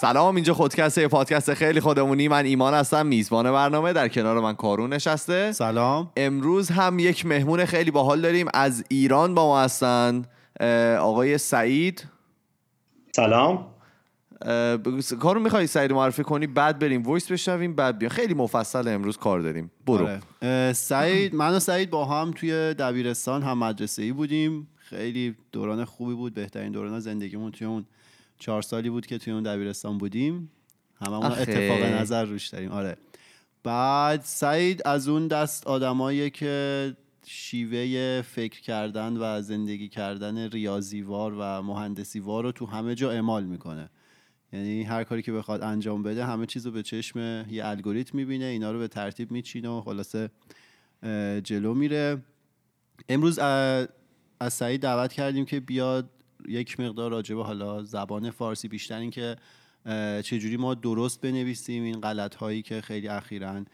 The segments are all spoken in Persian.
سلام اینجا خودکسته پادکست خیلی خودمونی. من ایمان هستم میزبان برنامه. در کنار من کارون نشسته. سلام. امروز هم یک مهمون خیلی باحال داریم. از ایران با ما هستن آقای سعید. سلام. کارو می‌خوای سعید معرفی کنی؟ بعد بریم وایس بشنویم بعد بیا. خیلی مفصل امروز کار داریم. برو. آره. سعید من و سعید با هم توی دبیرستان هم مدرسه ای بودیم. خیلی دوران خوبی بود بهترین دوران زندگیمون توی اون چهار سالی بود که توی اون دبیرستان بودیم. همه اون اتفاق نظر روش داریم. آره. بعد سعید از اون دست آدمایی که شیوه فکر کردن و زندگی کردن ریاضیوار و مهندسیوار رو تو همه جا اعمال می‌کنه. یعنی هر کاری که بخواد انجام بده همه چیز رو به چشم یه الگوریتم می‌بینه اینا رو به ترتیب میچینه و خلاصه جلو میره. امروز از سعید دعوت کردیم که بیاد یک مقدار راجبه حالا زبان فارسی بیشتر این که چجوری ما درست بنویسیم این غلط هایی که خیلی اخیرا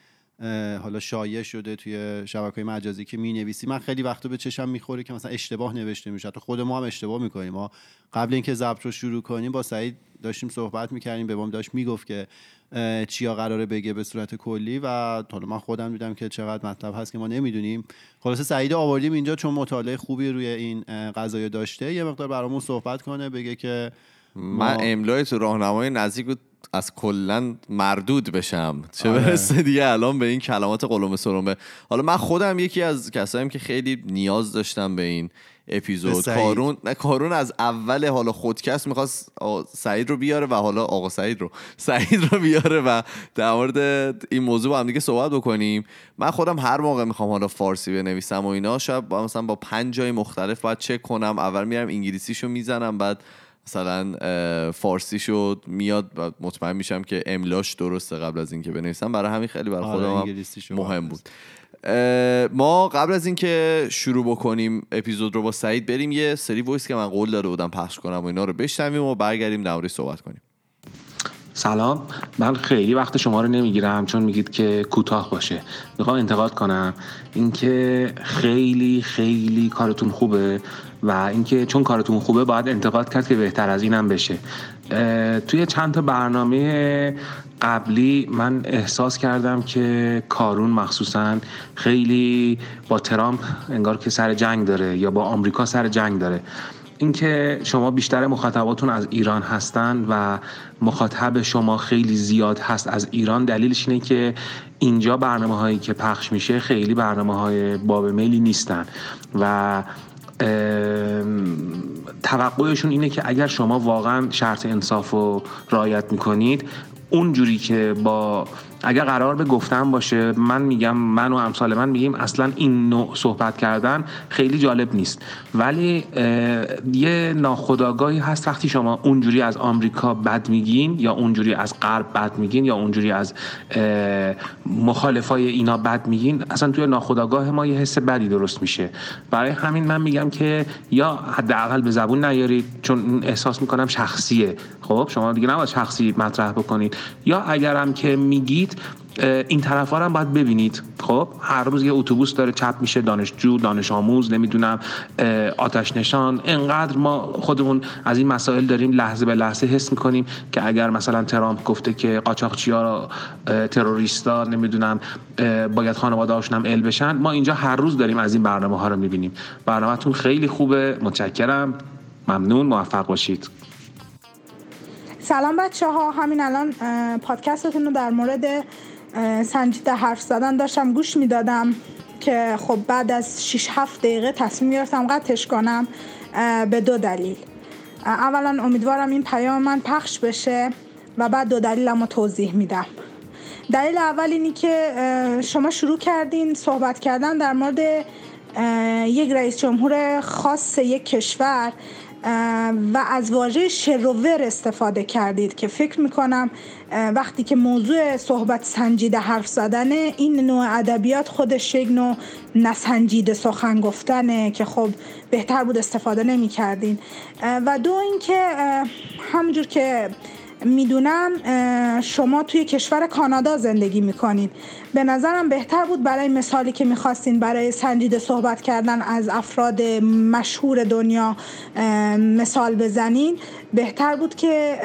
حالا شایع شده توی شبکه مجازی که می نویسی من خیلی وقتا به چشم می‌خوره که مثلا اشتباه نوشته میشه. تو خود ما هم اشتباه می‌کنیم. ما قبل اینکه ضبط رو شروع کنیم با سعید داشتیم صحبت می‌کردیم. به ما داشت می‌گفت که چیا قراره بگه به صورت کلی. و حالا من خودم دیدم که چقدر مطلب هست که ما نمی‌دونیم. خلاصه سعید آوردیم اینجا چون مطالعه خوبی روی این قضايا داشته. یه مقدار برامون صحبت کنه. بگه که من املای تو راهنمای نزدیک از کلا مردود بشم. چه آره. برسه دیگه الان به این کلمات قلم سرمه. حالا من خودم یکی از کساییم که خیلی نیاز داشتم به این اپیزود. کارون نه کارون از اول حالا خودکست می‌خواست سعید رو بیاره و حالا آقا سعید رو. سعید رو بیاره و در مورد این موضوع با هم دیگه صحبت بکنیم. من خودم هر موقع می‌خوام حالا فارسی بنویسم و اینا شاید با مثلا با پنج جای مختلف باید چک کنم. اول میرم انگلیسیشو می‌زنم بعد مثلا فارسی شد میاد و مطمئن میشم که املاش درسته قبل از اینکه بنویسم. برای همین خیلی برای آره، خودم مهم بود. ما قبل از اینکه شروع بکنیم اپیزود رو با سعید بریم یه سری وایس که من قول داده بودم پخش کنم و اینا رو بشنویم و برگردیم در صحبت کنیم. سلام. من خیلی وقت شما رو نمی‌گیرم چون میگید که کوتاه باشه. می‌خوام انتقاد کنم اینکه خیلی خیلی کارتون خوبه. و اینکه چون کارتون خوبه باید انتقاد کرد که بهتر از اینم بشه. توی چند تا برنامه قبلی من احساس کردم که کارون مخصوصا خیلی با ترامپ انگار که سر جنگ داره یا با آمریکا سر جنگ داره. اینکه شما بیشتر مخاطباتون از ایران هستن و مخاطب شما خیلی زیاد هست از ایران دلیلش اینه که اینجا برنامه هایی که پخش میشه خیلی برنامه های باب میلی نیستن و توقعشون اینه که اگر شما واقعا شرط انصاف رو رعایت می‌کنید اونجوری که با اگر قرار به گفتن باشه من میگم من و امثال من میگیم اصلا این نوع صحبت کردن خیلی جالب نیست. ولی یه ناخداگاهی هست وقتی شما اونجوری از آمریکا بد میگین یا اونجوری از غرب بد میگین یا اونجوری از مخالفای اینا بد میگین اصلا توی ناخداگاه ما یه حس بدی درست میشه. برای همین من میگم که یا حداقل به زبون نیارید چون احساس می‌کنم شخصیه. خب شما دیگه نباید شخصی مطرح بکنید. یا اگرم که این طرف هم باید ببینید. خب هر روز یه اتوبوس داره چپ میشه دانشجو دانش آموز نمی‌دونم آتش نشان. انقدر ما خودمون از این مسائل داریم لحظه به لحظه حس می‌کنیم که اگر مثلا ترامپ گفته که قاچاقچی ها تروریستا نمی‌دونم باید خانواده هاشون ال بشن ما اینجا هر روز داریم از این برنامه ها رو می‌بینیم. برنامهتون خیلی خوبه. متشکرم. ممنون. موفق باشید. سلام بچه ها همین الان پادکستتون رو در مورد سنجیده حرف زدن داشتم گوش می‌دادم که خب بعد از 6 7 دقیقه تصمیم گرفتم قطعش کنم به دو دلیل. اولا امیدوارم این پیام من پخش بشه و بعد دو دلیلم رو توضیح میدم. دلیل اول اینی که شما شروع کردین صحبت کردن در مورد یک رئیس جمهور خاص یک کشور. و از واژه شروور استفاده کردید که فکر می‌کنم وقتی که موضوع صحبت سنجیده حرف زدنه این نوع ادبیات خودش یک نوع نسنجیده سخن گفتنه که خب بهتر بود استفاده نمی کردین و دو اینکه همجور که می‌دونم شما توی کشور کانادا زندگی می‌کنید به نظرم بهتر بود برای مثالی که می‌خواستین برای سنجیده صحبت کردن از افراد مشهور دنیا مثال بزنین. بهتر بود که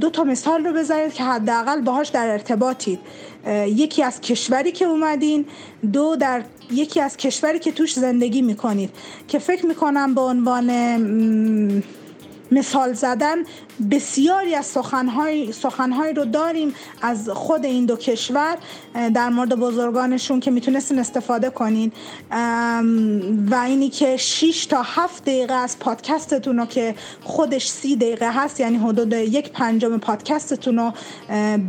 دو تا مثال رو بزنید که حداقل باهاش در ارتباطید. یکی از کشوری که اومدین دو در یکی از کشوری که توش زندگی می‌کنید. که فکر می‌کنم به عنوان مثال زدن بسیاری از سخنهای, سخنهای رو داریم از خود این دو کشور در مورد بزرگانشون که می‌تونستین استفاده کنین. و اینی که 6 تا 7 دقیقه از پادکستتون رو که خودش سی دقیقه هست یعنی حدود یک پنجم پادکستتون رو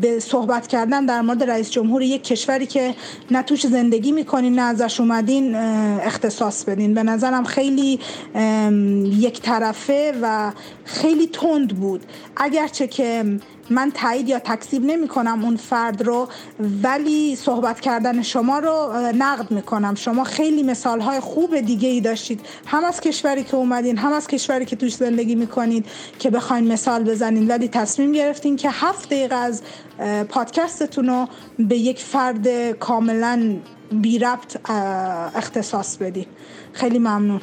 به صحبت کردن در مورد رئیس جمهور یک کشوری که نه توش زندگی می‌کنین نه ازش اومدین اختصاص بدین. به نظرم خیلی یک طرفه و خیلی تند بود. اگرچه که من تایید یا تکذیب نمی کنم اون فرد رو ولی صحبت کردن شما رو نقد می کنم شما خیلی مثال های خوب دیگه ای داشتید. هم از کشوری که اومدین هم از کشوری که توش زندگی می کنید که بخواین مثال بزنین. ولی تصمیم گرفتین که هفت دقیقه از پادکستتون رو به یک فرد کاملا بی ربط اختصاص بدین. خیلی ممنون.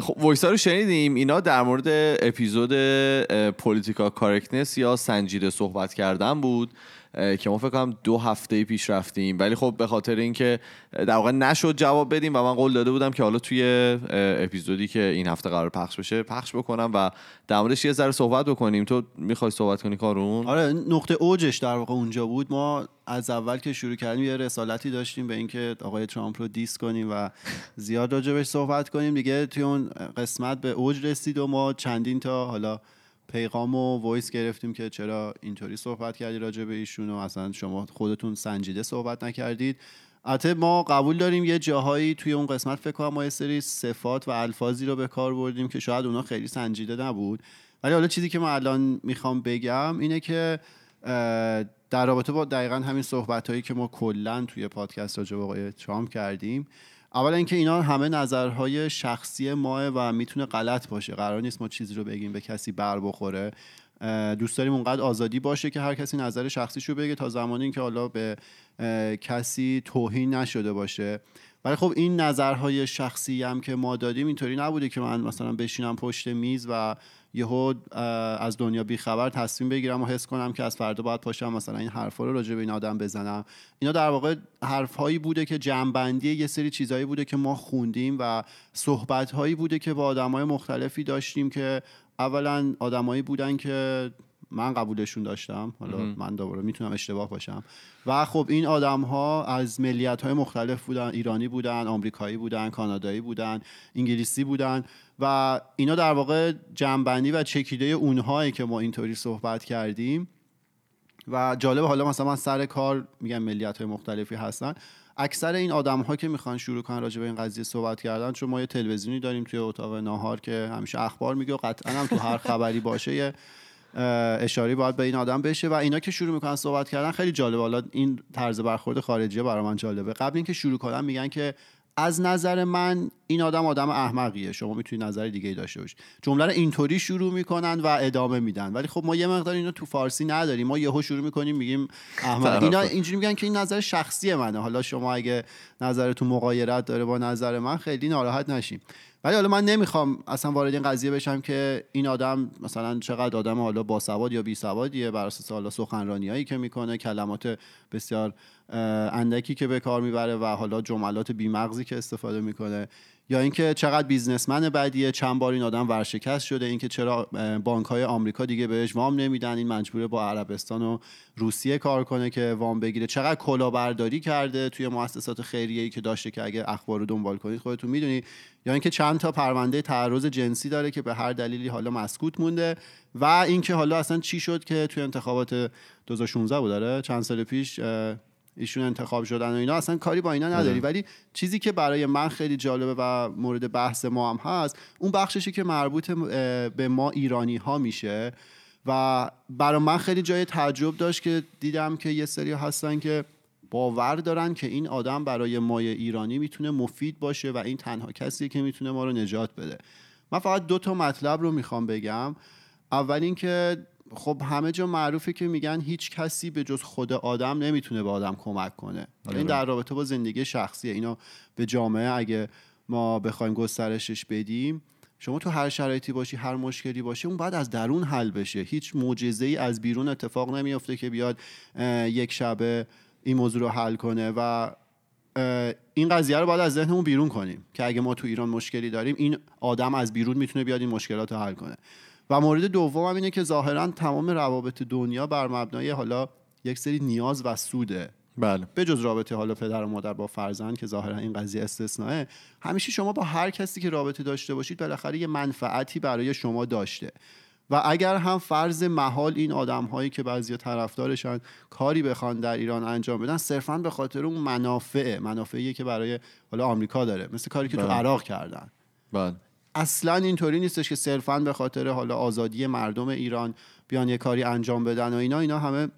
خب voice رو شنیدیم. اینا در مورد اپیزود political correctness یا سنجیده صحبت کردن بود. که ما فکر کنم دو هفته پیش رفتیم. ولی خب به خاطر اینکه در واقع نشد جواب بدیم و من قول داده بودم که حالا توی اپیزودی که این هفته قرار پخش بشه پخش بکنم و در موردش یه ذره صحبت بکنیم. تو می‌خوای صحبت کنی کارون؟ آره نقطه اوجش در واقع اونجا بود. ما از اول که شروع کردیم یه رسالتی داشتیم به اینکه آقای ترامپ رو diss کنیم و زیاد راجبش صحبت کنیم. دیگه توی اون قسمت به اوج رسید و ما چندین تا حالا پیغام و voice گرفتیم که چرا اینطوری صحبت کردی راجع به ایشون و اصلا شما خودتون سنجیده صحبت نکردید. البته ما قبول داریم یه جاهایی توی اون قسمت فکر کنم ما یه سری صفات و الفاظی رو به کار بردیم که شاید اونا خیلی سنجیده نبود. ولی حالا چیزی که من الان می‌خوام بگم اینه که در رابطه با دقیقا همین صحبت هایی که ما کلا توی پادکست راجع به آقای ترامپ کردیم اولا اینکه اینا همه نظرهای شخصی ماه و می‌تونه غلط باشه. قرار نیست ما چیزی رو بگیم به کسی بر بخوره. دوست داریم اونقدر آزادی باشه که هر کسی نظر شخصیش رو بگه تا زمانی که حالا به کسی توهین نشده باشه. ولی خب این نظرهای شخصی هم که ما دادیم اینطوری نبوده که من مثلا بشینم پشت میز و یهو از دنیا بیخبر تصمیم بگیرم و حس کنم که از فردا باید پاشم مثلا این حرفا رو راجع به این آدم بزنم. اینا در واقع حرفهایی بوده که جنبندی یه سری چیزهایی بوده که ما خوندیم و صحبتهایی بوده که با آدمای مختلفی داشتیم که اولا آدمایی بودن که من قبولشون داشتم. حالا من دوباره می‌تونم اشتباه باشم. و خب این آدم ها از ملیت های مختلف بودن ایرانی بودن آمریکایی بودن کانادایی بودن انگلیسی بودن و اینا در واقع جنبندی و چکیده اونهایی که ما اینطوری صحبت کردیم. و جالب حالا مثلا من سر کار میگم ملیت های مختلفی هستن. اکثر این آدم ها که می‌خوان شروع کنن راجع به این قضیه صحبت کردن چون ما یه تلویزیونی داریم توی اتاق ناهار که همیشه اخبار میگه و قطعا هم تو هر خبری باشه یه اشاره باید به این آدم بشه و اینا که شروع می‌کنن صحبت کردن خیلی جالب حالا این طرز برخورد خارجی برای من جالبه. قبل اینکه شروع کنن میگن که از نظر من این آدم آدم احمقیه. شما می‌تونید نظر دیگه ای داشته باشید. جمله رو اینطوری شروع می‌کنن و ادامه میدن. ولی خب ما یه مقدار اینو تو فارسی نداریم. ما یهو شروع می‌کنیم میگیم احمق. اینا اینجوری میگن که این نظر شخصی منه. حالا شما اگه نظرتون مقایرت داره با نظر من خیلی ناراحت نشیم ولی حالا من نمی‌خوام اصلا وارد این قضیه بشم که این آدم مثلا چقدر آدم حالا باسواد یا بی سوادیه بر اساس حالا سخنرانیایی که می‌کنه کلمات بسیار اندکی که به کار می‌بره و حالا جملات بیمغزی که استفاده می‌کنه. یا اینکه چقدر بیزنسمن بدیه چند بار این آدم ورشکست شده اینکه چرا بانک های آمریکا دیگه بهش وام نمیدن این مجبوره با عربستان و روسیه کار کنه که وام بگیره. چقدر کلاهبرداری کرده توی مؤسسات خیریه که داشته که اگه اخبار رو دنبال کنید خودتون می‌دونید یا اینکه چند تا پرونده تعرض جنسی داره که به هر دلیلی حالا مسکوت مونده و اینکه حالا اصلا چی شد که توی انتخابات 2016 بود. داره چند سال پیش ایشون انتخاب شدن و اینا اصلا کاری با اینا نداری. ولی چیزی که برای من خیلی جالبه و مورد بحث ما هم هست اون بخششی که مربوط به ما ایرانی ها میشه و برای من خیلی جای تعجب داشت که دیدم که یه سری هستن که باور دارن که این آدم برای مای ایرانی می‌تونه مفید باشه و این تنها کسیه که می‌تونه ما رو نجات بده. من فقط دو تا مطلب رو می‌خوام بگم. اول اینکه خب همه جا معروفه که میگن هیچ کسی به جز خود آدم نمی‌تونه به آدم کمک کنه. این در رابطه با زندگی شخصیه. اینو به جامعه اگه ما بخوایم گسترشش بدیم شما تو هر شرایطی باشی هر مشکلی باشه اون باید از درون حل بشه. هیچ معجزه ای از بیرون اتفاق نمیافته که بیاد یک شبه این موضوع رو حل کنه و این قضیه رو باید از ذهنمون بیرون کنیم که اگه ما تو ایران مشکلی داریم این آدم از بیرون می‌تونه بیاد این مشکلات رو حل کنه. و مورد دوم هم اینه که ظاهرا تمام روابط دنیا بر مبنای حالا یک سری نیاز و سوده. بله. به جز رابطه حالا پدر و مادر با فرزند که ظاهرا این قضیه استثنائه همیشه شما با هر کسی که رابطه داشته باشید بالاخره یه منفعتی برای شما داشته. و اگر هم فرض محال این آدم هایی که بعضی طرفدارشان کاری بخوان در ایران انجام بدن صرفا به خاطر اون منافع منافعی که برای حالا آمریکا داره مثل کاری که تو بله. عراق کردن. بله. اصلا اینطوری نیستش که صرفا به خاطر حالا آزادی مردم ایران بیان یه کاری انجام بدن و اینا. اینا همه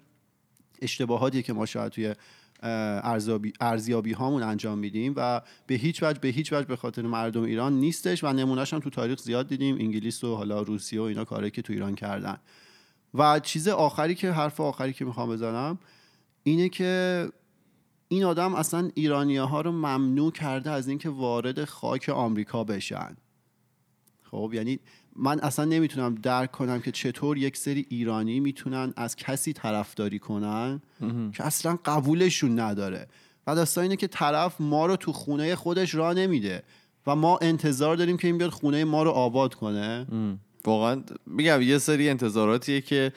اشتباهاتی که ما شاید توی ارزیابی, هامون انجام میدیم و به هیچ وجه به هیچ وجه به خاطر مردم ایران نیستش و نمونهش هم تو تاریخ زیاد دیدیم. انگلیس و حالا روسیه و اینا کاری که تو ایران کردن. و چیز آخری که حرف آخری که می‌خوام بزنم اینه که این آدم اصلا ایرانی ها رو ممنوع کرده از اینکه وارد خاک آمریکا بشن. خب یعنی من اصلا نمی‌تونم درک کنم که چطور یک سری ایرانی می‌تونن از کسی طرفداری کنن که اصلا قبولشون نداره. و داستان اینه که طرف ما رو تو خونه خودش را نمیده و ما انتظار داریم که این بیاد خونه ما رو آباد کنه. واقعا میگم یه سری انتظاراتیه که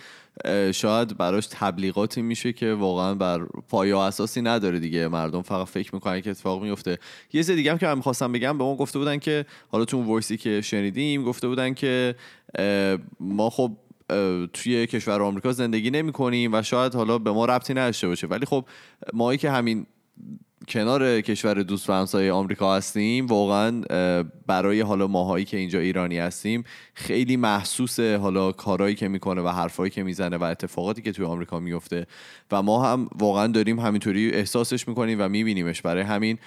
شاید براش تبلیغاتی میشه که واقعا بر پایه اساسی نداره دیگه. مردم فقط فکر می‌کنن که اتفاق میفته یه سری دیگه هم که من می‌خواستم بگم به ما گفته بودن که حالا تو اون وایسی که شنیدیم گفته بودن که ما خب توی کشور آمریکا زندگی نمی کنیم و شاید حالا به ما ربطی نداشته باشه. ولی خب مایی که همین کنار کشور دوست و همسایه آمریکا هستیم. واقعا برای حالا ماهایی که اینجا ایرانی هستیم خیلی محسوس حالا کارهایی که می‌کنه و حرفایی که می‌زنه و اتفاقاتی که توی آمریکا میفته و ما هم واقعا داریم همینطوری احساسش می‌کنیم و میبینیمش. برای همین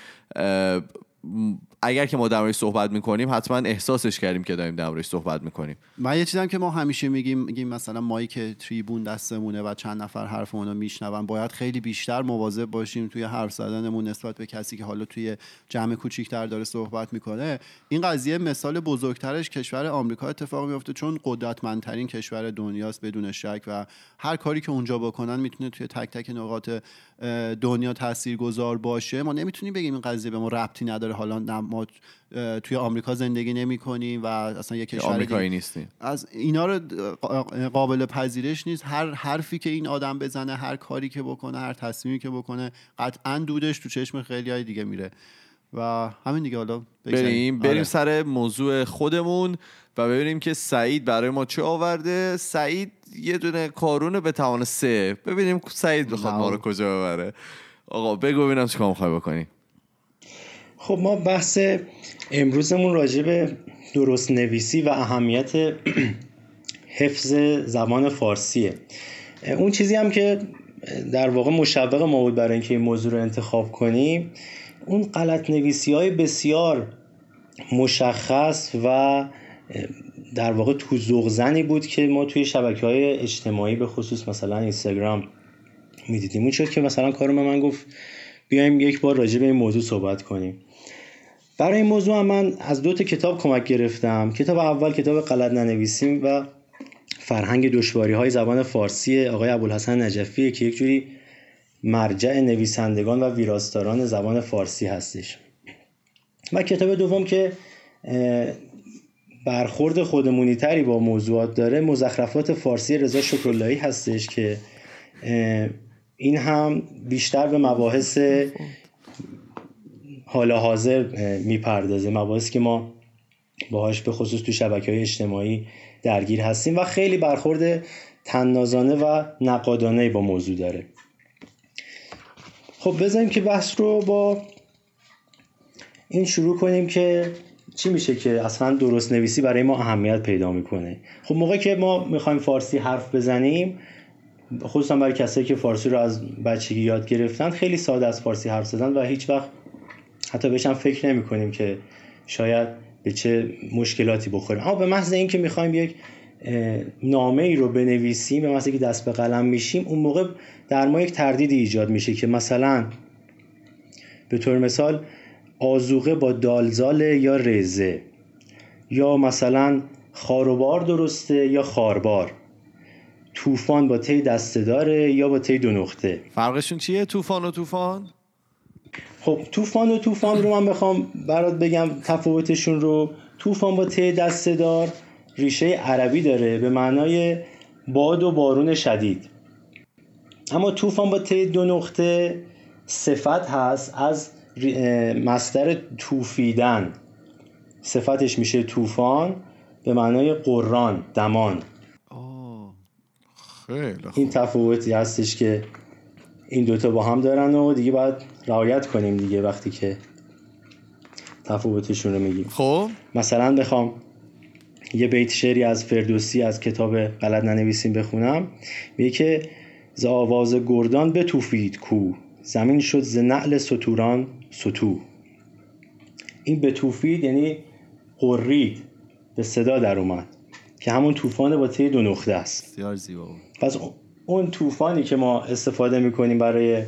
اگر که ما در صحبت می‌کنیم حتما احساسش کردیم که داریم در صحبت می‌کنیم. من یه چیزم که ما همیشه میگیم میگیم مثلا مایی که تریبون دستمونه و چند نفر حرف رو میشنون باید خیلی بیشتر مواظب باشیم توی حرف زدنمون نسبت به کسی که حالا توی جمع کوچیکتر داره صحبت می‌کنه. این قضیه مثال بزرگترش کشور آمریکا اتفاق میفته چون قدرتمندترین کشور دنیاست بدون شک و هر کاری که اونجا بکنن می‌تونه توی تک تک نقاط دنیا تاثیرگذار باشه. ما نمی‌تونیم بگیم این قضیه به ما ربطی نداره حالا ما توی آمریکا زندگی نمی کنیم و اصلا یه کشور آمریکایی نیستیم از اینا رو قابل پذیرش نیست. هر حرفی که این آدم بزنه هر کاری که بکنه هر تصمیمی که بکنه قطعا دودش تو چشم خیلی های دیگه میره. و همین دیگه حالا بریم بریم. آره. سر موضوع خودمون و ببینیم که سعید برای ما چه آورده. سعید یه دونه کارونه به توان سه. ببینیم سعید بخواد ما رو کجا ببره. آقا بگو ببینم چیکار می‌خوای بکنی. خب ما بحث امروزمون راجع به درست نویسی و اهمیت حفظ زبان فارسیه. اون چیزی هم که در واقع مشوق ما بود برای اینکه این موضوع رو انتخاب کنیم اون غلط نویسی های بسیار مشخص و در واقع تو زغزنی بود که ما توی شبکه های اجتماعی به خصوص مثلا اینستاگرام می‌دیدیم. اون شد که مثلا کارم من گفت بیایم یک بار راجع به این موضوع صحبت کنیم. برای این موضوع من از دو تا کتاب کمک گرفتم. کتاب اول کتاب غلط ننویسیم و فرهنگ دشواری های زبان فارسی آقای ابوالحسن نجفی که یک جوری مرجع نویسندگان و ویراستاران زبان فارسی هستش. و کتاب دوم که برخورد خودمونی تری با موضوعات داره مزخرفات فارسی رضا شکراللهی هستش که این هم بیشتر به مباحث حالا حاضر می‌پردازه. مباحثی که ما باهاش به خصوص تو شبکه های اجتماعی درگیر هستیم و خیلی برخورد تنازانه و نقادانه با موضوع داره. خب بذاریم که بحث رو با این شروع کنیم که چی میشه که اصلا درست نویسی برای ما اهمیت پیدا می‌کنه. خب موقعی که ما می‌خوایم فارسی حرف بزنیم خصوصا برای کسایی که فارسی رو از بچگی یاد گرفتن خیلی ساده از فارسی حرف زدن و هیچ وقت حتی بهش فکر نمی کنیم که شاید به چه مشکلاتی بخوریم اما به محض اینکه می‌خوایم یک نامه ای رو بنویسیم به محض که دست به قلم میشیم اون موقع در ما یک تردیدی ایجاد میشه که مثلا به طور مثال آزوقه با دالزال یا رزه یا مثلا خاروبار درسته یا خاربار. طوفان با تی دسته داره یا با تی دو نقطه. فرقشون چیه؟ طوفان و طوفان؟ خب طوفان و طوفان رو من بخوام برات بگم تفاوتشون رو. طوفان با تی دسته دار ریشه عربی داره به معنای باد و بارون شدید. اما طوفان با تی دو نقطه صفت هست از مستر توفیدن صفتش میشه طوفان به معنای قران دمان. خیلی این تفاوتی هستش که این دوتا با هم دارن و دیگه باید رعایت کنیم دیگه وقتی که تفاوتشون رو میگیم. خب. مثلا بخوام یه بیت شعری از فردوسی از کتاب بلد ننویسیم بخونم. میگه که ز آواز گردان بتوفید کو زمین شد ز نعل ستوران ستو. این بتوفید یعنی قرید به صدا در اومد که همون طوفان با تی دو نقطه است. بسیار زیبا پس اون طوفانی که ما استفاده می‌کنیم برای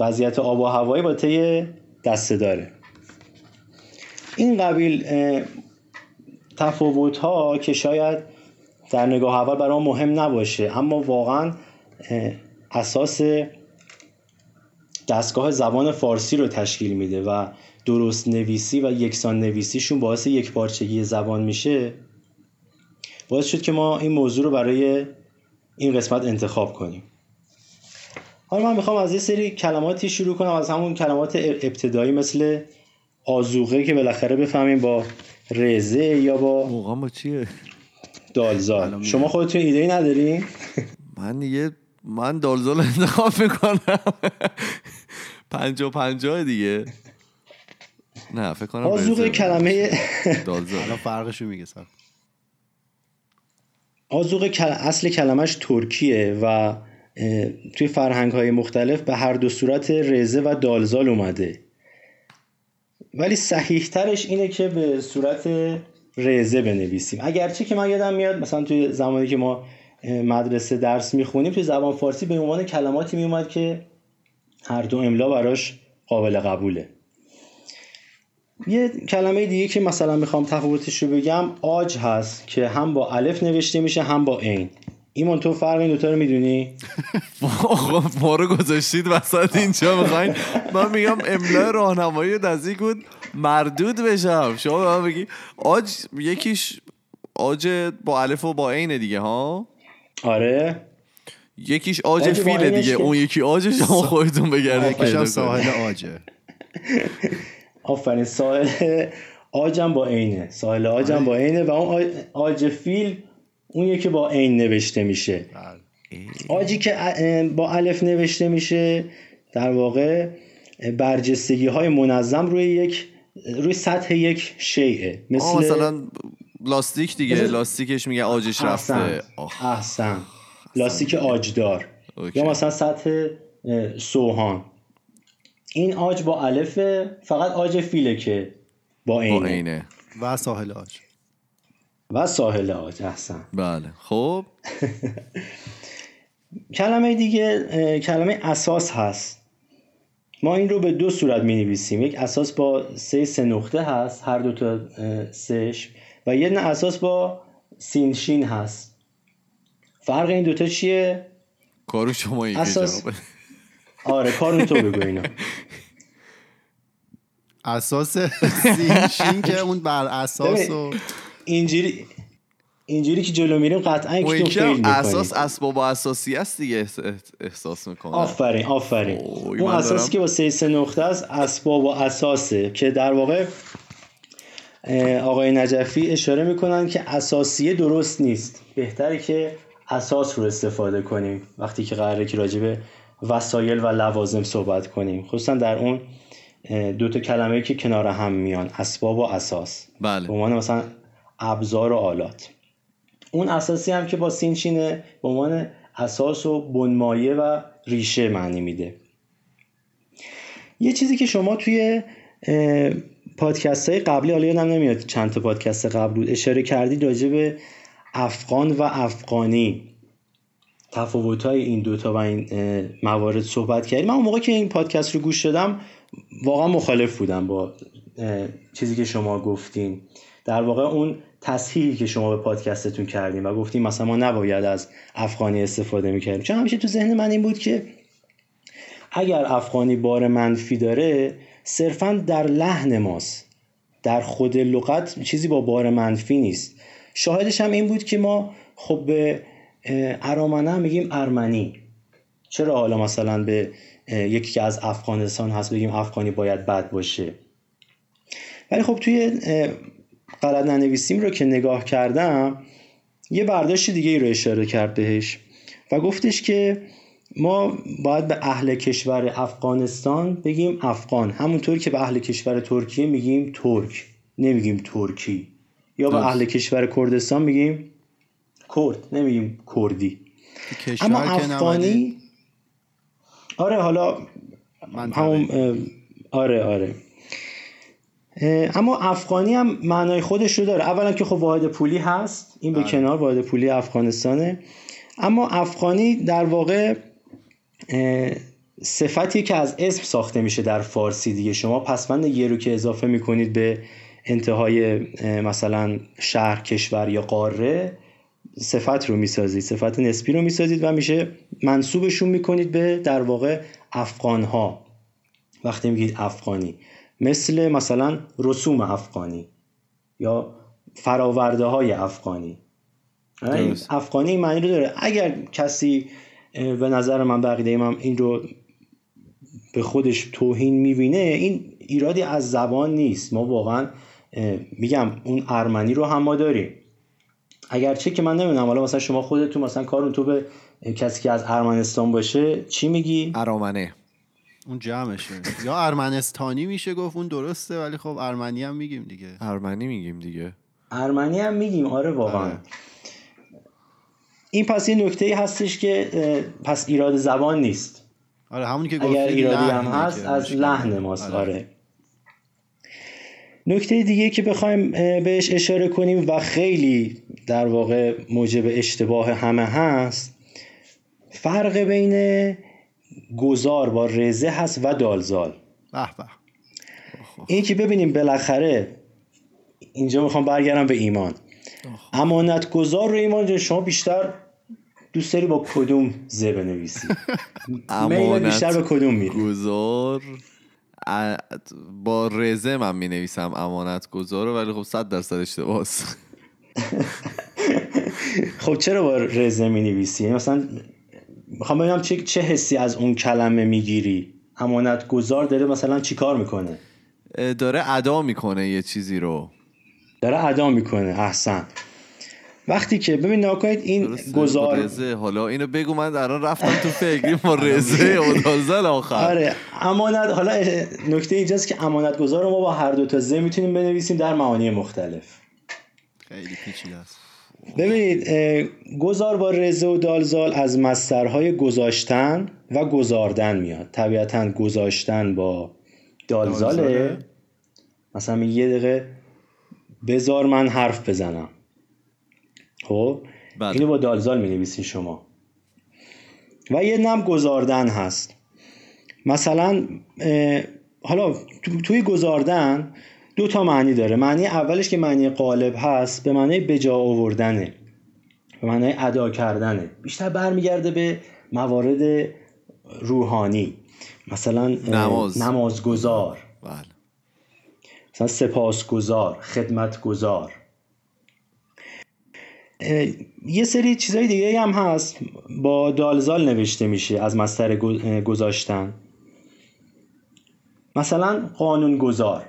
وضعیت آب و هوایی با طی دسته داره. این قبیل تفاوت ها که شاید در نگاه اول برای مهم نباشه اما واقعا اساس دستگاه زبان فارسی رو تشکیل میده و درست نویسی و یکسان نویسیشون باعث یک پارچگی زبان میشه باعث شد که ما این موضوع رو برای این قسمت انتخاب کنیم. حالا من می‌خوام از یه سری کلماتی شروع کنم از همون کلمات ابتدایی مثل آزوغه که بالاخره بفهمیم با رزه یا با با چیه؟ دالزال. شما خودتون ایده ای ندارین؟ من یه من دالزال انتخاب می‌کنم. پنجا پنجا دیگه. نه فکر کنم آزوغه. کلمه دالزال. حالا فرقشو میگه کل... اصل کلمش ترکیه و توی فرهنگ های مختلف به هر دو صورت رزه و دالزال اومده. ولی صحیح ترش اینه که به صورت رزه بنویسیم. اگرچه که من یادم میاد مثلا توی زمانی که ما مدرسه درس می‌خونیم توی زبان فارسی به عنوان کلماتی میومد که هر دو املا براش قابل قبوله. یه کلمه دیگه که مثلا می‌خوام تفاوتش رو بگم آج هست که هم با الف نوشته میشه هم با عین. ایمان تو فرق این دوتا رو می‌دونی؟ آقا ما رو گذاشتید وسط اینجا می‌خواین؟ من میگم املا راهنمایی نزدیک بود. مردود بشم. شما به من بگی آج یکیش آج با الف و با عین دیگه ها؟ آره. یکیش آج آج عینش دیگه. اون یکی آج شما خودتون بگردید پیدا. ساحل آجه. آفرین. ساحل آجم با عینه. ساحل آجم با عینه و اون آج فیل اون یکی با عین نوشته میشه. آجی که با الف نوشته میشه در واقع برجستگی های منظم روی یک روی سطح یک شیعه. مثل مثلا لاستیک دیگه. مثل- لاستیکش میگه آجش رفته. احسن. احسن. لاستیک آجدار. یا مثلا سطح سوهان. این آج با الف فقط آج فیله که با با عینه عینه و ساحل آج. و ساحل آج احسن. بله. خب. کلمه دیگه کلمه اساس هست. ما این رو به دو صورت می نویسیم یک اساس با سه سه نقطه هست. هر دو تا سهش. و یه نه اساس با سین شین هست. فرق این دوتا چیه؟ کارو شما این اساس- جواب. آره کارون تو بگو اینا. اساس سین شین که اون بر اساس و اینجوری اینجوری که جلو میریم قطعا یکیتون یکی فیل می‌کنیم اساس اسباب و اساسی است دیگه احس- احساس می‌کنم. آفرین آفرین. اون اساسی که با سه سه نقطه است اسباب و اساسه که در واقع آقای نجفی اشاره می‌کنن که اساسیه درست نیست. بهتره که اساس رو استفاده کنیم. وقتی که قراره که راجع به وسایل و لوازم صحبت کنیم. خصوصا در اون اه، دو تا کلمه که کنار هم میان اسباب و اساس. بله. به عنوان مثلا ابزار و آلات. اون اساسی هم که با سین شینه به عنوان اساس و بنمایه و ریشه معنی میده. یه چیزی که شما توی پادکست های قبلی حالا یادم نمیاد چند تا پادکست قبل بود اشاره کردید راجع به افغان و افغانی. تفاوت های این دوتا و این موارد صحبت کردیم من اون موقع که این پادکست رو گوش دادم واقعا مخالف بودم با چیزی که شما گفتین. در واقع اون تصحیحی که شما به پادکستتون کردیم و گفتیم مثلا ما نباید از افغانی استفاده می‌کردیم. چون همیشه تو ذهن من این بود که اگر افغانی بار منفی داره صرفا در لحن ماست. در خود لغت چیزی با بار منفی نیست. شاهدش هم این بود که ما خب به ارامنه میگیم ارمنی. چرا حالا مثلا به یکی که از افغانستان هست بگیم افغانی باید بد باشه. ولی خب توی قرد ننویسیم رو که نگاه کردم یه برداشت دیگه ای رو اشاره کرد بهش و گفتش که ما باید به اهل کشور افغانستان بگیم افغان. همونطور که به اهل کشور ترکیه میگیم ترک نمیگیم ترکی. یا به اهل کشور کردستان میگیم کرد نمیگیم کردی. اما افغانی آره حالا همون آره آره. اما افغانی هم معنای خودش رو داره. اولا که خب واحد پولی هست این به آره. کنار واحد پولی افغانستانه. اما افغانی در واقع صفتی که از اسم ساخته میشه در فارسی دیگه. شما پسوند یه رو که اضافه می‌کنید به انتهای مثلا شهر کشور یا قاره صفت رو می‌سازید صفت نسبی رو می‌سازید و میشه منصوبشون می‌کنید به در واقع افغان ها وقتی میگید افغانی مثل مثلا رسوم افغانی یا فراورده های افغانی افغانی معنی رو داره. اگر کسی به نظر من بقیده من این رو به خودش توهین می‌بینه این ایرادی از زبان نیست. ما واقعا میگم اون ارمنی رو هم ما داریم. اگرچه که من نمی‌دونم حالا مثلا شما خودتون مثلا کارون تو به کسی که از ارمنستان باشه چی میگی؟ ارامنه. اون جمعشه. یا ارمنستانی میشه گفت اون درسته ولی خب ارمنی هم میگیم دیگه. ارمنی میگیم دیگه. ارمنی هم میگیم آره واقعا. آره. این پس یه نکته هستش که پس ایراد زبان نیست. آره همونی که اگر ایرادی هم هست از لحن ماست آره. نکته دیگه که بخوایم بهش اشاره کنیم و خیلی در واقع موجب اشتباه همه هست فرق بین گذار با رزه هست و دالزال. به به. این که ببینیم بالاخره اینجا می‌خوام برگردم به ایمان. امانت گذار رو ایمان شما بیشتر دوست داری با کدوم زه بنویسی امانت بیشتر به کدوم میری؟ گذار با رزه من می نویسم امانت گذار ولی خب صد درصد اشتباه خب چرا با رزه می نویسی مثلا می‌خوام ببینم چه چه حسی از اون کلمه می‌گیری؟ امانت گذار داره مثلا چیکار می‌کنه؟ داره ادا می‌کنه یه چیزی رو. داره ادا می‌کنه احسن. وقتی که ببین نکنید این گذار رزه. حالا اینو بگو من الان رفتم تو فکری با رزه و آخر. آره امانت حالا نکته اینجاست که امانت گذار رو ما با هر دو تا ز می‌تونیم بنویسیم در معانی مختلف. خیلی پیچیده است. ببینید گذار با رزه و دالزال از مسترهای گذاشتن و گذاردن میاد. طبیعتا گذاشتن با دالزاله. مثلا یه دقیقه بزار من حرف بزنم. خب بله. اینو با دالزال می نویسین شما. و یه نم گذاردن هست. مثلا حالا توی گذاردن دو تا معنی داره. معنی اولش که معنی قالب هست به معنی بجا آوردنه. به معنی ادا کردنه. بیشتر برمیگرده به موارد روحانی. مثلا نماز. نمازگزار. بله. مثلا سپاسگزار خدمتگزار. یه سری چیزای دیگه هم هست. با دالزال نوشته میشه از مستر گذاشتن. مثلا قانون گذار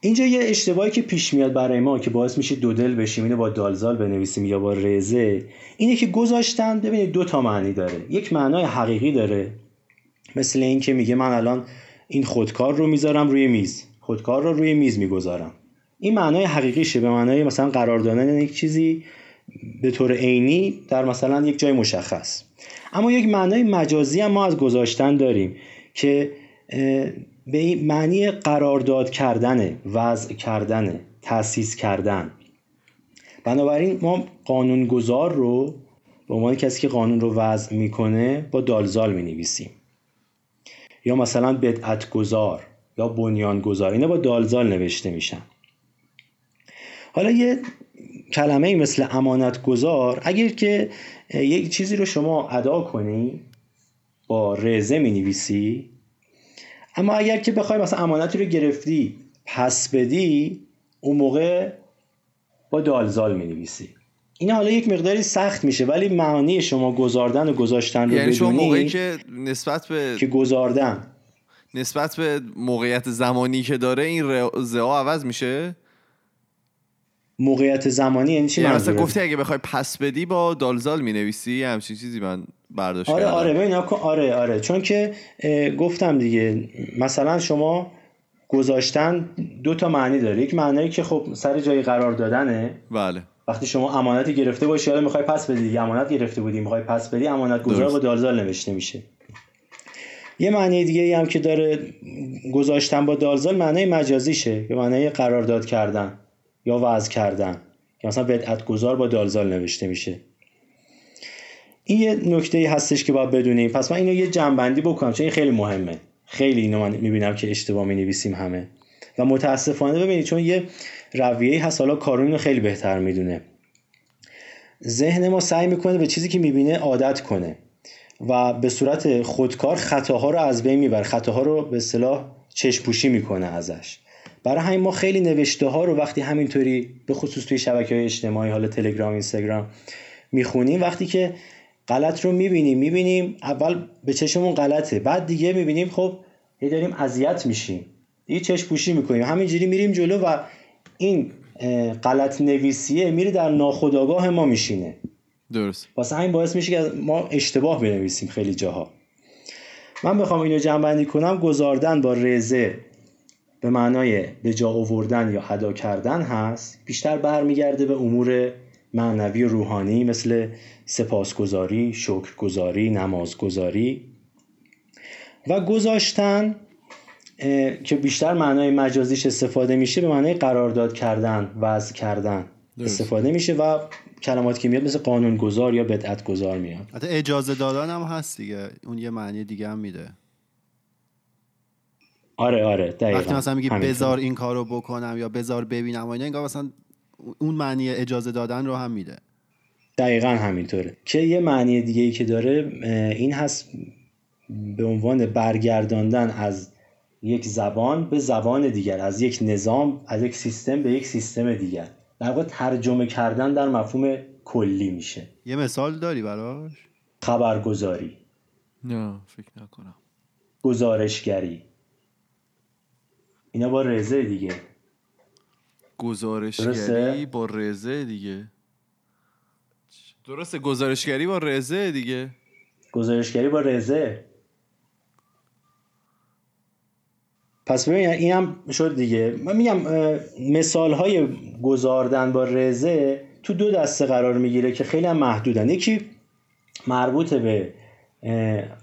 اینجا یه اشتباهی که پیش میاد برای ما که باعث میشه دو دل بشیم اینو با دالزال بنویسیم یا با رزه اینه که گذاشتن ببینید دو تا معنی داره. یک معنای حقیقی داره مثل این که میگه من الان این خودکار رو می‌ذارم روی میز. خودکار رو روی میز می‌گذارم. این معنای حقیقیشه به معنای مثلا قرار دادن یک چیزی به طور عینی در مثلا یک جای مشخص. اما یک معنای مجازی هم ما از گذاشتن داریم که به معنی قرارداد کردن وضع کردن تأسیس کردن. بنابراین ما قانونگذار رو به عنوان کسی که قانون رو وضع می‌کنه با دالزال می نویسیم یا مثلا بدعت گذار یا بنیان گذار اینا با دالزال نوشته میشن. حالا یه کلمه مثل امانت گذار اگر که یک چیزی رو شما ادا کنی با رزه می نویسی اما اگر که بخوای مثلا امانتی رو گرفتی پس بدی اون موقع با دالزال می نویسی این حالا یک مقداری سخت میشه ولی معنی شما گذاردن و گذاشتن رو یعنی شما موقعی که نسبت به که گذاردن نسبت به موقعیت زمانی که داره این زها عوض میشه؟ موقعیت زمانی یعنی چی یعنی مثلا؟ گفتی اگه بخوای پس بدی با دالزال می نویسی همچین چیزی من برداشت آره آره ببین آره آره چون که گفتم دیگه مثلا شما گذاشتن دو تا معنی داره. یک معنی که خب سر جای قرار دادنه. بله. وقتی شما امانتی گرفته باشی حالا می‌خوای پس بدی دیگه. امانت گرفته بودی می‌خوای پس بدی امانت گذار. با دالزال نوشته میشه. یه معنی دیگه هم که داره گذاشتن با دالزال معنی مجازیشه به معنی قرارداد کردن. یا وضع کردن. که مثلا بدعت گذار با دالزال نوشته میشه. این یه نکته هستش که باید بدونیم. پس من اینو یه جنبندی بکنم چون این خیلی مهمه. خیلی اینو من می‌بینم که اشتباه می نویسیم همه. و متاسفانه ببینید چون یه رویه هست حالا کارون اینو خیلی بهتر می‌دونه. ذهن ما سعی می‌کنه به چیزی که می‌بینه عادت کنه و به صورت خودکار خطاها رو از بین می‌بره. خطاها رو به اصطلاح چشم پوشی می‌کنه ازش. برای همین ما خیلی نوشته ها رو وقتی همینطوری به خصوص توی شبکه های اجتماعی حالا تلگرام اینستاگرام می‌خونیم وقتی که غلط رو می‌بینیم می‌بینیم اول به چشمون غلطه بعد دیگه می‌بینیم خب هی داریم اذیت میشیم. دیگه چشم پوشی می‌کنیم. همینجوری میریم جلو و این غلط نویسیه میره در ناخودآگاه ما میشینه. درست. واسه همین باعث میشه که ما اشتباه بنویسیم خیلی جاها. من بخوام اینو جمع کنم گذاردن با رزه به معنای به جا آوردن یا ادا کردن هست بیشتر برمیگرده به امور معنوی و روحانی مثل سپاسگزاری، شکرگزاری، نمازگزاری و گذاشتن که بیشتر معنای مجازیش استفاده میشه به معنای قرارداد کردن وضع کردن درست. استفاده میشه و کلمات که میاد مثل قانونگذار یا بدعت گذار میاد. حتی اجازه دادن هم هست دیگه. اون یه معنی دیگه هم میده. آره آره دقیقا. وقتی مثلا میگی. بذار این کارو بکنم یا بذار ببینم و اینا انگار مثلا اون معنی اجازه دادن رو هم میده. دقیقا همینطوره. که یه معنی دیگه ای که داره این هست به عنوان برگرداندن از یک زبان به زبان دیگر از یک نظام از یک سیستم به یک سیستم دیگر. در واقع ترجمه کردن در مفهوم کلی میشه. یه مثال داری براش؟ خبرگزاری. نه فکر نکنم. گزارشگری. اینا با رزه دیگه. گزارشگری؟ با رزه دیگه. درسته گزارشگری با رزه دیگه. گزارشگری با رزه. پس ببین این هم شد دیگه. من میگم مثال های گذاردن با رزه تو دو دسته قرار می‌گیره که خیلی هم محدودن. یکی مربوط به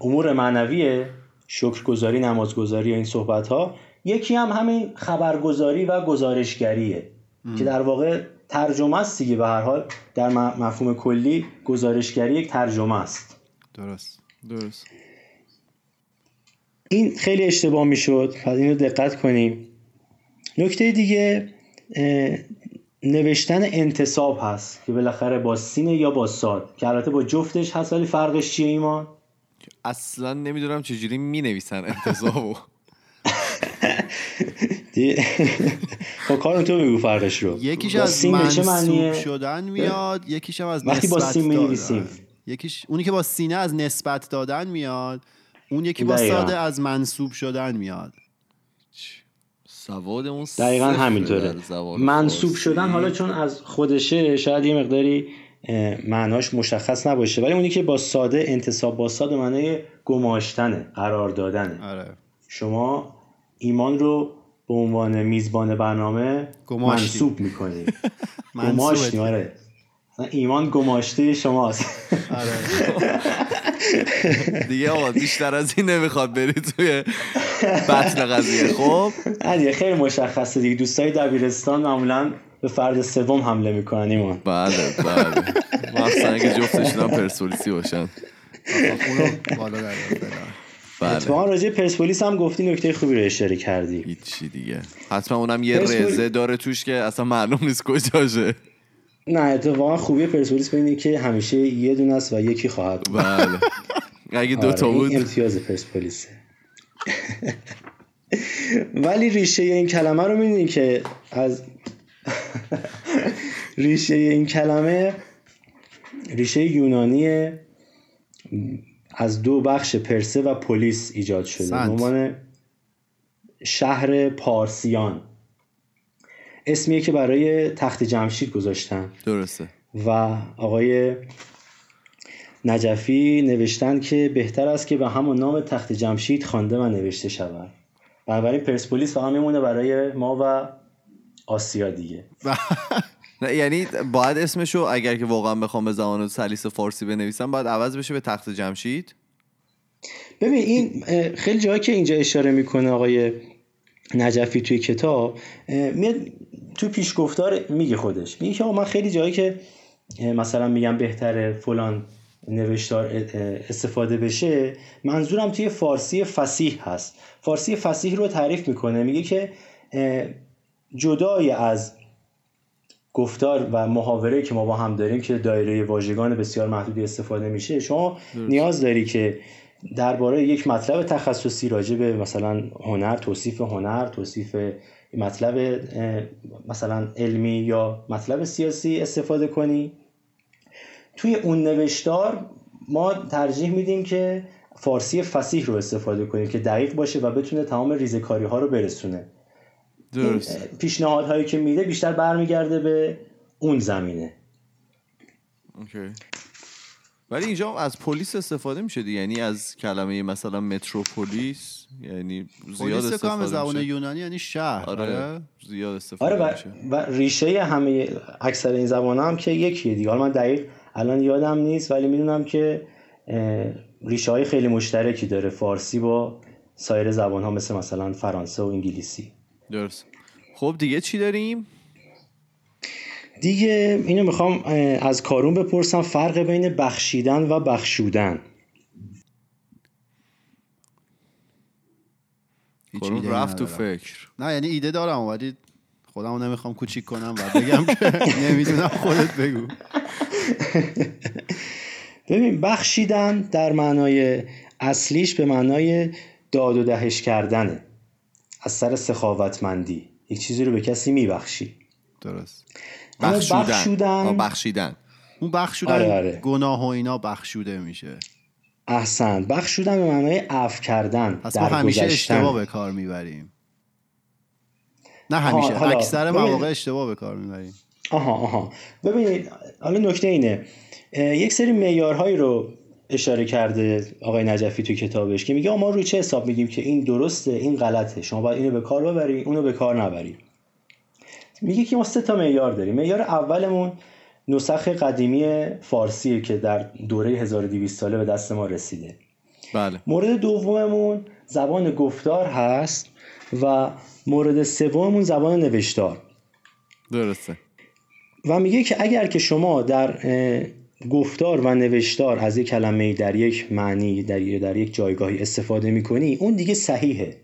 امور معنویه شکرگزاری نمازگزاری و این صحبت ها یکی هم همین خبرگزاری و گزارشگریه که در واقع ترجمه است دیگه به هر حال. در مفهوم کلی گزارشگری یک ترجمه است. درست. درست. این خیلی اشتباه می‌شد. پس اینو دقت کنیم. نکته دیگه نوشتن انتصاب هست که بالاخره با سین یا با ساد. که البته با جفتش هست ولی فرقش چیه ایمان؟ اصلا نمی‌دونم چجوری می نویسن انتصابو. خب کارون تو بگو فرقش رو یکیش با از؟ منصوب شدن میاد یکیش هم از وقتی با نسبت سین. می‌نویسیم. یکیش اونی که با سینه از نسبت دادن میاد اون یکی با. ساده از منصوب شدن میاد سوادمون دقیقا همینطوره منصوب. شدن حالا چون از خودشه شاید یه مقداری معناش مشخص نباشه ولی اونی که با ساده انتصاب با ساده معنای گماشتنه قرار دادنه آره شما ایمان رو به عنوان میزبان برنامه گماشتی. منصوب می‌کنی. منصوبه. گماشتی آره. ایمان گماشته شماست. دیگه آقا بیشتر از این نمی‌خواد بری توی بطن قضیه. خب؟ دیگه خیلی مشخصه دیگه. دوستای دبیرستان معمولا به فرد سوم حمله می‌کنن ایمان. بله بله. مخصوصا اگه جفتشون هم پرسپولیسی باشن. اونو بالا در بله. اتفاقا راجع پرسپولیس هم گفتی نکته خوبی رو اشاره کردی. هیچی دیگه. حتما اونم یه پرسپولیس- رزه داره توش که اصلا معلوم نیست کجاشه. نه اتفاقا خوبی پرسپولیس به اینه که همیشه یه دونه است و یکی خواهد بله. اگه دوتا آره، این بود. امتیاز پرسپولیسه. ولی ریشه این کلمه رو می‌دونی که از ریشه این کلمه ریشه یونانی از دو بخش پرسه و پلیس ایجاد شده. عنوان شهر پارسیان. اسمیه که برای تخت جمشید گذاشتن. درسته. و آقای نجفی نوشتن که بهتر است که به همون نام تخت جمشید خوانده و نوشته شود. بنابراین پرسپولیس فقط میمونه برای ما و آسیا دیگه. یعنی باید اسمشو اگر که واقعا بخوام به زبان سلیس فارسی بنویسم باید عوض بشه به تخت جمشید. ببین این خیلی جایی که اینجا اشاره می‌کنه آقای نجفی توی کتاب میاد تو پیشگفتار میگه خودش. میگه که آقا من خیلی جایی که مثلا میگم بهتره فلان نوشتار استفاده بشه منظورم توی فارسی فسیح هست. فارسی فسیح رو تعریف می‌کنه. میگه که جدای از گفتار و محاوره که ما با هم داریم که دایره واژگان بسیار محدودی استفاده میشه. شما نیاز داری که درباره یک مطلب تخصصی راجع به مثلا هنر توصیف هنر توصیف مطلب مثلا علمی یا مطلب سیاسی استفاده کنی؟ توی اون نوشتار ما ترجیح میدیم که فارسی فسیح رو استفاده کنیم که دقیق باشه و بتونه تمام ریزکاری ها رو برسونه. درست. پیشنهادهایی که میده بیشتر برمیگرده به اون زمینه. اوکی. ولی اینجا از پلیس استفاده میشه دیگه یعنی از کلمه مثلا متروپولیس؟ یعنی زیاد استفاده زبان میشه. یونانی یعنی شهر آره. آره؟ زیاد استفاده آره و, میشه. و ریشه همه اکثر این زبان هم که یکیه دیگه. حالا من دقیق الان یادم نیست ولی می‌دونم که ریشه های خیلی مشترکی داره. فارسی با سایر زبان ها مثل مثلا فرانسه و انگلیسی. درست. خب دیگه چی داریم؟ دیگه اینو می‌خوام از کارون بپرسم فرق بین بخشیدن و بخشودن. ایده‌ای رفت تو. فکر. نه یعنی ایده دارم ولی خودمو نمی‌خوام کوچیک کنم و بگم که نمی‌دونم خودت بگو. ببین بخشیدن در معنای اصلیش به معنای داد و دهش کردنه. از سر سخاوتمندی. یک چیزی رو به کسی میبخشی. درست. بخشودن. بخشودن بخشیدن. اون بخشودن آره، آره. گناه و اینا بخشوده میشه. احسن. بخشودن به معنای عفو کردن پس ما همیشه گذشتن. اشتباه به کار می‌بریم. نه همیشه. حالا، اکثر. مواقع اشتباه به کار می‌بریم. آها آها. ببینید حالا نکته اینه. یک سری معیارهایی رو اشاره کرده آقای نجفی تو کتابش که میگه ما روی چه حساب میگیم که این درسته این غلطه شما باید اینو به کار ببری اونو به کار نبری میگه که ما سه تا معیار داریم. معیار اولمون نسخ قدیمی فارسیه که در دوره 1200 ساله به دست ما رسیده. بله. مورد دوممون زبان گفتار هست و مورد سوممون زبان نوشتار. درسته. و میگه که اگر که شما در گفتار و نوشتار از یک کلمه در یک معنی در, در یک جایگاهی استفاده می‌کنی اون دیگه صحیحه.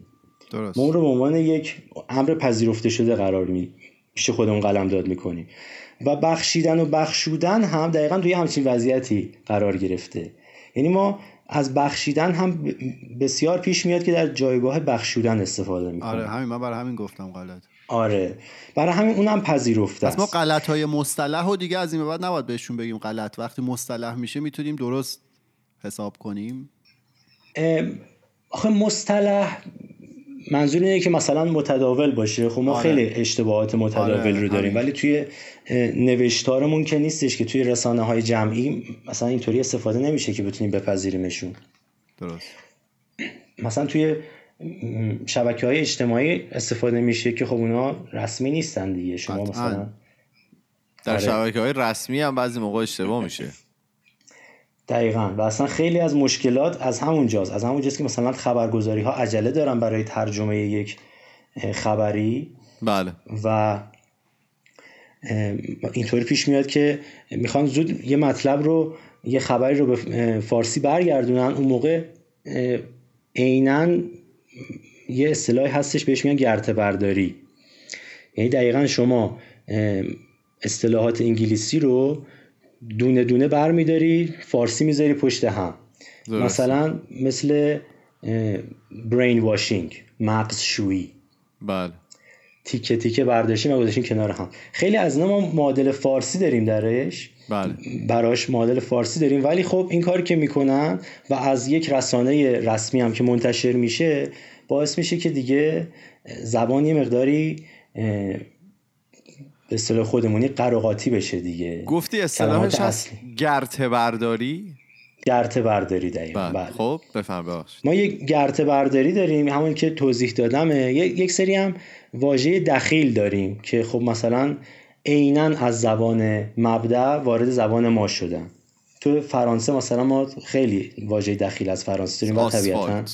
درست. ما اون رو به عنوان یک امر پذیرفته شده قرار می پیش خودمون قلم داد می‌کنیم. و بخشیدن و بخشودن هم دقیقا توی همچین وضعیتی قرار گرفته. یعنی ما از بخشیدن هم بسیار پیش میاد که در جایگاه بخشودن استفاده می‌کنیم. آره همین من برای همین گفتم غلط. برای همین اونم پذیرفته پس ما است غلط های مصطلح و دیگه از این بعد نباید بهشون بگیم غلط. وقتی مصطلح میشه می‌تونیم درست حساب کنیم. آخه مصطلح منظور اینه که مثلا متداول باشه. خب ما آره. خیلی اشتباهات متداول آره، رو داریم. همین. ولی توی نوشتارمون که نیستش که توی رسانه های جمعی مثلا اینطوری استفاده نمیشه که بتونیم بپذیریمشون. درست. مثلا توی شبکه های اجتماعی استفاده میشه که خب اونا رسمی نیستن دیگه. شما. مثلا در آره. شبکه های رسمی هم بعضی موقع اشتباه میشه. دقیقا. و اصلا خیلی از مشکلات از همونجاست از همونجاست که مثلا خبرگزاری ها عجله دارن برای ترجمه یک خبری. بله. و اینطوری پیش میاد که می‌خوان زود یه مطلب رو یه خبری رو به فارسی برگردونن. اون موقع عینا یه اصطلاحی هستش بهش میگن گرته برداری یعنی دقیقا شما اصطلاحات انگلیسی رو دونه دونه برمیداری فارسی می‌ذاری پشت هم. درسته. مثلا مثل برین واشینگ مغز شویی بله. تیکه تیکه برداشتیم و گذاشتیم کنار هم. خیلی از اینا ما معادل فارسی داریم درش. بله. براش معادل فارسی داریم. ولی خب این کاری که می‌کنن و از یک رسانه رسمی هم که منتشر میشه باعث میشه که دیگه زبان یه مقداری به اصطلاح خودمونی قراقاتی بشه دیگه. گفتی اصطلاحش هست گرته برداری؟ گرته برداری دقیقا. بله. بله. خب بفهم ببخشید. ما یک گرته برداری داریم. همون که توضیح دادمه. یک یک سری هم واژه دخیل داریم که خب مثلا عینا از زبان مبدع وارد زبان ما شدن. تو فرانسه مثلا ما خیلی واژه دخیل از فرانسه داریم و طبیعتا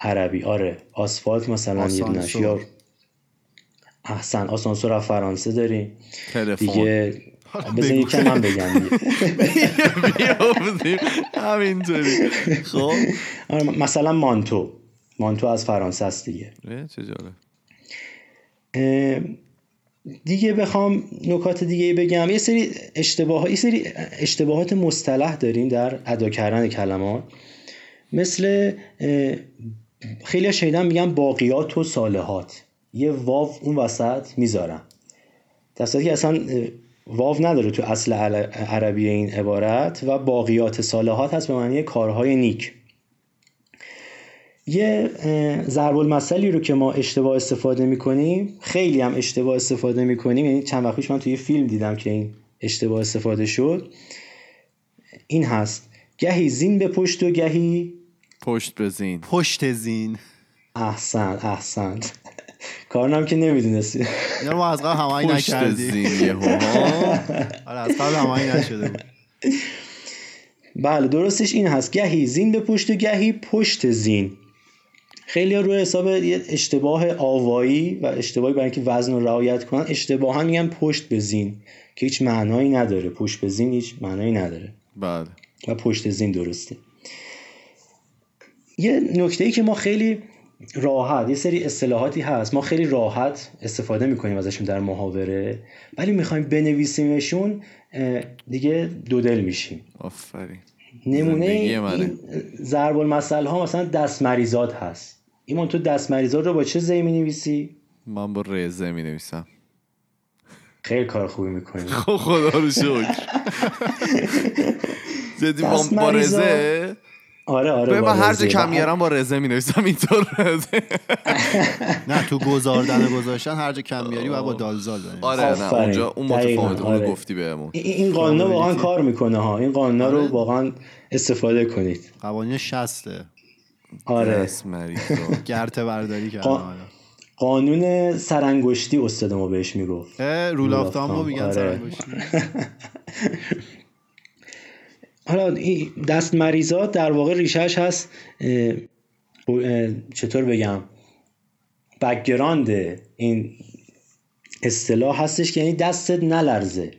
عربی. آره آسفالت مثلا یه. یا احسن آسانسور از فرانسه داریم. دیگه بزن یکم من بگم. همینطوری. خب. آره، مثلا مانتو. مانتو از فرانسه است دیگه. چه دیگه بخوام نکات دیگه بگم. یه سری اشتباه یه سری اشتباهات مصطلح داریم در ادا کردن کلمات. مثل خیلی شنیدم میگن باقیات و صالحات. یه واو اون وسط می‌ذارن. در که اصلا واو نداره تو اصل عربی این عبارت و باقیات صالحات هست به معنی کارهای نیک. یه ضرب المثلی رو که ما اشتباه استفاده می‌کنیم خیلی هم اشتباه استفاده می‌کنیم. یعنی چند وقت پیش من توی فیلم دیدم که این اشتباه استفاده شد. این هست. گهی زین به پشت و گهی پشت بزین پشت زین. احسن احسن. کارنم که نمی‌دونستی. اینا ما از قبل همایی پشت نکردیم. زین یهو. آره از قبل همایی نشده بود. بله درستش این هست. گهی زین به پشت و گهی پشت زین. خیلی روی حساب یه اشتباه آوایی و اشتباهی برای اینکه وزن رو رعایت کنن اشتباها میگن پشت به زین که هیچ معنایی نداره. پشت به زین هیچ معنایی نداره. بله. و پشت زین درسته. یه نکته ای که ما خیلی راحت یه سری اصطلاحاتی هست. ما خیلی راحت استفاده می‌کنیم ازشون در محاوره ولی می‌خوایم بنویسیمشون دیگه دودل میشیم. آفرین. نمونه. این ضرب المثل ها مثلا دست مریضات هست. ایمان تو دست مریضات رو با چه زی می نویسی من با رزه می نویسم خیلی کار خوبی می‌کنی خب خدا رو شکر جدی با, مریضا. رزه آره آره من هر. جا کم و- میارم با رزه می نویسم اینطور رزه نه تو گذاردن و گذاشتن هر جا کم بیاری باید با دالزال بنویسی آره نه. اونجا اون دقیقاً، متفاوته اونو آره. گفتی بهمون این- این قانونا واقعا کار می‌کنه ها این قانونا رو آره. واقعا استفاده کنید قوانین شسته آره دست مریضا. گرته برداری کردن قا- حالا. قانون سرانگشتی استاد ما بهش می‌گفت رول آف تامو میگن آره. سرانگشتی. حالا دست مریضات در واقع ریشش هست اه، اه، چطور بگم بکگراند این اصطلاح هستش که یعنی دستت نلرزه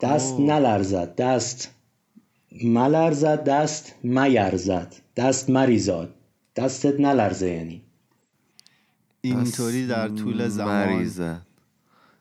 دست. نلرزد دست ملرزد دست میرزد دست مریزاد. دستت نلرزه یعنی. اینطوری در طول زمان.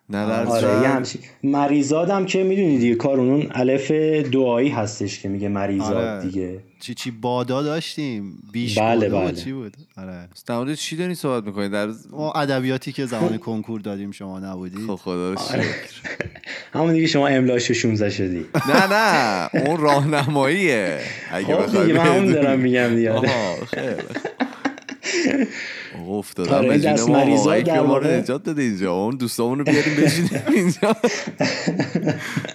مریضه آره یه مریزادم که می‌دونی دیگه کار اون الف دعایی هستش که میگه مریزاد آره. دیگه. چی چی بادا داشتیم. بیش بله، بله. چی بود؟ آره. در مورد چی داری صحبت می‌کنی؟ در ما ادبیاتی که زمان کنکور دادیم شما نبودید خب خدا رو آره. شکر. همون دیگه شما املاش 16 شدی. نه نه. اون راهنماییه. اگه خب بخوای دیگه من بدونی. دارم میگم دیگه آها خیلی خوب. آقا افتادم. آره، به این جون ما آقایی که در ما رو نجات داده اینجا. اون دوستامون رو بیاریم بشینیم اینجا.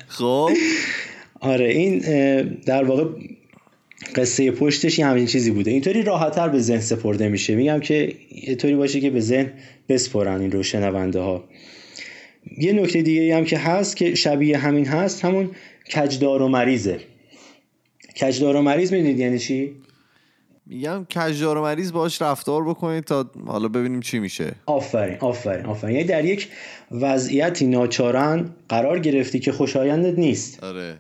خب. آره این در واقع قصه پشتش یه همین چیزی بوده. اینطوری راحتتر به ذهن سپرده میشه. میگم که یه طوری باشه که به ذهن بسپرن این رو شنونده ها یه نکته دیگه هم که هست که شبیه همین هست همون کجدار و مریضه. کجدار و مریض می‌دونید یعنی چی؟ میگم کجدار و مریض باش رفتار بکنید تا حالا ببینیم چی میشه. آفرین آفرین آفرین. یعنی در یک وضعیتی ناچارن قرار گرفتی که خوشایندت نیست. آره.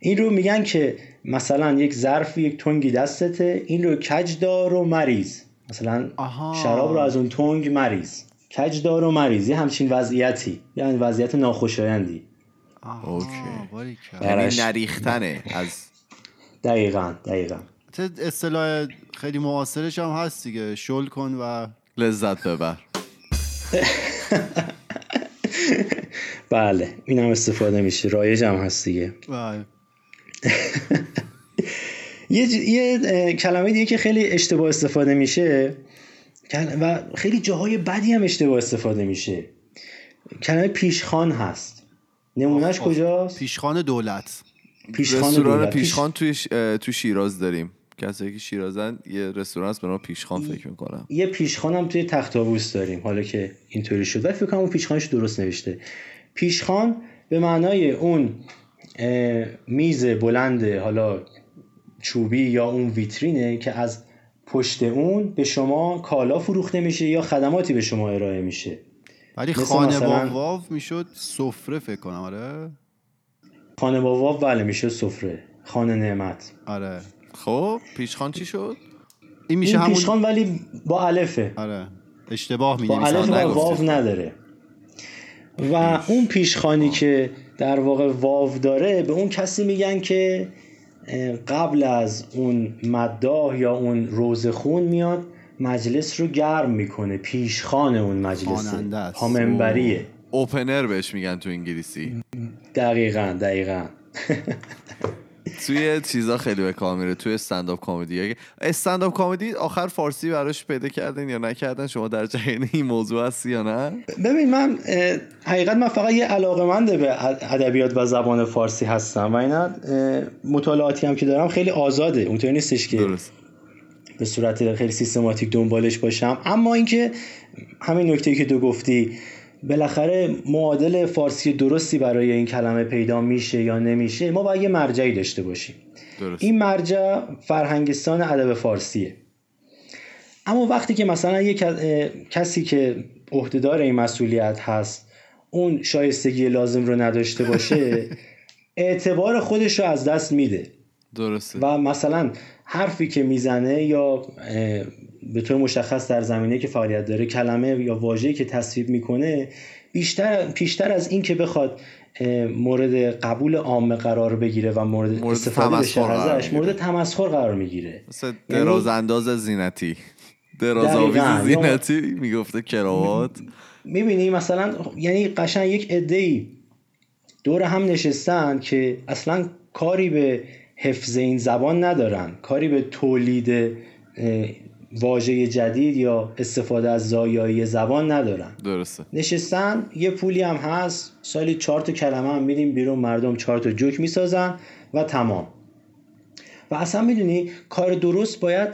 این رو میگن که مثلا یک ظرف یک تنگی دستته این رو کجدار و مریض. مثلا آها. شراب رو از اون تنگ مریض. کجدار و مریض یه همچین وضعیتی. یعنی وضعیت ناخوشایندی. آها، اوکی. باریکلا. یعنی. نریختنه از دقیقا دقیقا. اصطلاح خیلی معاصرش هم هست دیگه. شل کن و لذت ببر. بله این هم استفاده میشه. رایج هم هست دیگه. بله. یه, ج- یه کلمه دیگه که خیلی اشتباه استفاده میشه. و خیلی جاهای بدی هم اشتباه استفاده میشه. کلمه پیشخان هست. نمونهش کجاست؟ پیشخان دولت. پیشخان رستوران دولت. پیشخان توی ش- تو شیراز داریم. کسایی که شیرازن یه رستوران هست به نام پیشخان فکر می‌کنم. یه پیشخان هم توی تخت داریم حالا که اینطوری شد. ولی فکر کنم اون پیشخانش درست نوشته. پیشخان به معنای اون میز بلند حالا چوبی یا اون ویترینه که از پشت اون به شما کالا فروخته میشه یا خدماتی به شما ارائه میشه. ولی خانه با واو می‌شد سفره فکر کنم آره؟ خانه با واو بله میشه سفره. خانه نعمت. آره. خب پیشخان چی شد؟ این میشه این همون پیشخان ولی با الفه. آره. اشتباه می با الف و. واو نداره. و اون پیشخانی که در واقع واو داره به اون کسی میگن که قبل از اون مداح یا اون روزخون میاد مجلس رو گرم می‌کنه. پیشخان اون است. پامنبریه اوپنر بهش میگن تو انگلیسی. دقیقا دقیقا. توی چیزا خیلی به کار میره توی استنداپ کمدی استنداپ کمدی آخر فارسی براش پیدا کردن یا نکردن؟ شما در جریان این موضوع هستی یا نه؟ ببین من حقیقت من فقط یه علاقه به ادبیات و زبان فارسی هستم و اینا مطالعاتی هم که دارم خیلی آزاده اونطوری نیستش که درست. به صورت خیلی سیستماتیک دنبالش باشم. اما اینکه همین نکته که تو گفتی بالاخره معادل فارسی درستی برای این کلمه پیدا میشه یا نمیشه ما باید یه مرجعی داشته باشیم. درست. این مرجع فرهنگستان ادب فارسیه. اما وقتی که مثلا یک کسی که عهدهدار این مسئولیت هست اون شایستگی لازم رو نداشته باشه اعتبار خودش رو از دست میده. درسته. و مثلا حرفی که می‌زنه یا به طور مشخص در زمینه که فعالیت داره کلمه یا واژه‌ای که تصویب می‌کنه بیشتر پیشتر از این که بخواد مورد قبول عامه قرار بگیره و مورد, مورد استفاده بشه ازش. مورد تمسخر قرار می‌گیره مثل دراز انداز زینتی دراز دقیقاً. آویز یا- زینتی می‌گفته کراوات می‌بینی مثلا یعنی قشنگ یک عده‌ای دور هم نشستن که اصلا کاری به حفظ این زبان ندارن کاری به تولید واژه جدید یا استفاده از زایایی زبان ندارن. درسته. نشستن یه پولی هم هست. سالی چهار تا کلمه هم میدیم بیرون مردم چهار تا جوک می‌سازن و تمام. و اصلا می‌دونی کار درست باید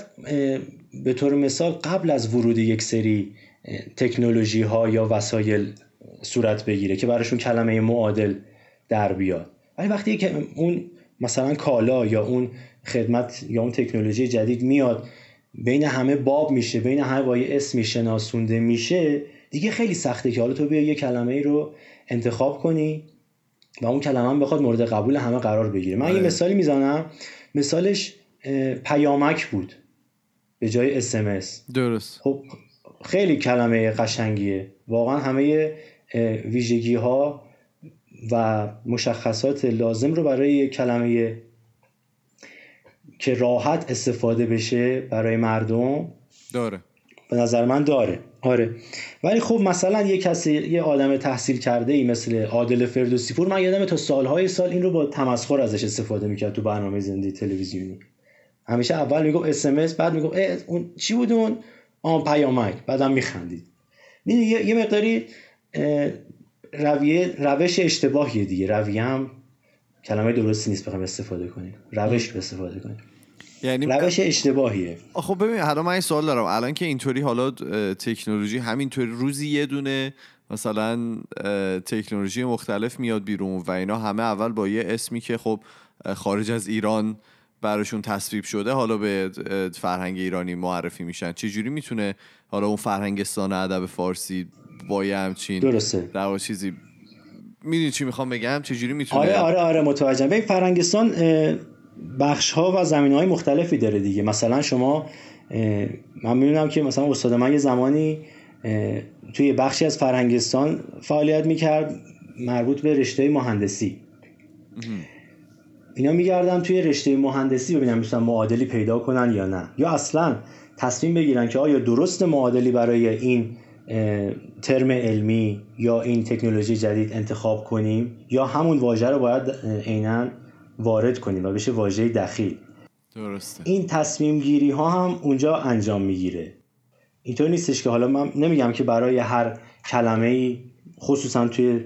به طور مثال قبل از ورود یک سری تکنولوژی ها یا وسایل صورت بگیره که براشون کلمه معادل در بیاد. ولی وقتی که اون مثلا کالا یا اون خدمت یا اون تکنولوژی جدید میاد بین همه باب میشه بین همه با یه اسمی شناسونده میشه دیگه خیلی سخته که حالا تو بیا یه کلمه ای رو انتخاب کنی و اون کلمه هم بخواد مورد قبول همه قرار بگیره. من یه آره. مثالی می‌زنم. مثالش پیامک بود به جای اسمس درست. خب خیلی کلمه قشنگیه. واقعا همه ویژگی ها و مشخصات لازم رو برای کلمه که راحت استفاده بشه برای مردم؟ داره. به نظر من داره. آره. ولی خب مثلا یه کسی یه آدم تحصیل کرده ای مثل عادل فردوسی پور من یادم تا سالهای سال این رو با تمسخر ازش استفاده می‌کرد تو برنامه زنده تلویزیونی. همیشه اول می‌گفت اس بعد می‌گفت اون چی بود اون؟ آن پیامک. بعدم میخندید. یه, مقداری رویه روش اشتباهیه دیگه. رویه هم کلمه درستی نیست بخوام استفاده کنیم. روش استفاده کنیم. یعنی روش اشتباهیه. خب ببین حالا من این سوال دارم. الان که اینطوری حالا تکنولوژی همینطوری روزی یه دونه مثلا تکنولوژی مختلف میاد بیرون و اینا همه اول با یه اسمی که خب خارج از ایران براشون تصویب شده حالا به فرهنگ ایرانی معرفی میشن. چجوری می‌تونه حالا اون فرهنگستان ادب فارسی با یه همچین درسته. در چیزی می‌دونی چی می‌خوام بگم؟ چجوری می‌تونه؟ آره آره آره متوجهم. ببین فرهنگستان بخش ها و زمین های مختلفی داره دیگه. مثلا شما من می‌دونم که مثلا استاد من یه زمانی توی بخشی از فرهنگستان فعالیت می‌کرد مربوط به رشته مهندسی. اینا میگردم توی رشته مهندسی ببینم می‌تونن معادلی پیدا کنن یا نه. یا اصلا تصمیم بگیرن که آیا درست معادلی برای این ترم علمی یا این تکنولوژی جدید انتخاب کنیم یا همون واژه رو باید عینا وارد کنیم و بشه واژه دخیل. درسته. این تصمیم گیری ها هم اونجا انجام می‌گیره. اینطور نیستش که حالا من نمیگم که برای هر کلمه ای خصوصا توی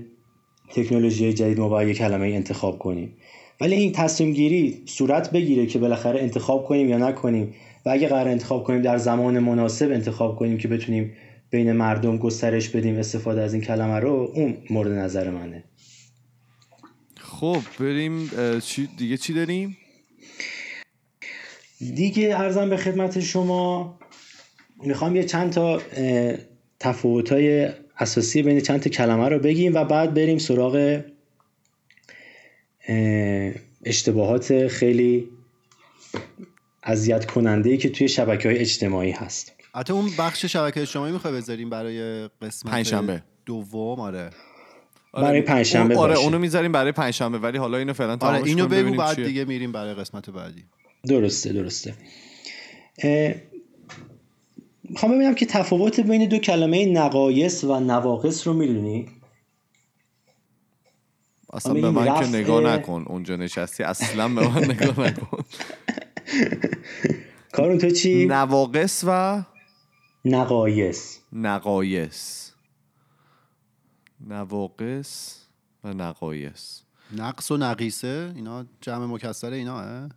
تکنولوژی جدید ما باید یک کلمه ای انتخاب کنیم. ولی این تصمیم گیری صورت بگیره که بالاخره انتخاب کنیم یا نکنیم و اگه قرار انتخاب کنیم در زمان مناسب انتخاب کنیم که بتونیم بین مردم گسترش بدیم استفاده از این کلمه رو اون مورد نظر منه. خب بریم چی دیگه چی داریم؟ دیگه ارزم به خدمت شما می‌خوام یه چند تا تفاوت‌های اساسی بین چند تا کلمه رو بگیم و بعد بریم سراغ اشتباهات خیلی اذیت کننده ای که توی شبکه های اجتماعی هست. حتی اون بخش شبکه اجتماعی می‌خوای بذاریم برای قسمت پنجشنبه. دوم؟ آره. برای پنجشنبه آره باشه. اونو می‌ذاریم برای پنجشنبه ولی حالا اینو فعلا آره اینو بگو بعد چیه. دیگه میریم برای قسمت بعدی. درسته درسته. اه، می‌خوام ببینم که تفاوت بین دو کلمه نقایص و نواقص رو می‌دونی؟ اصلا آره، به من که نگاه نکن اونجا نشستی اصلا به من نگاه نکن. کارون تو چی؟ نواقص و نقایص. نقایص. نواقص و نقایص. نقص و نقیصه؟ اینا جمع مکسر اینا؟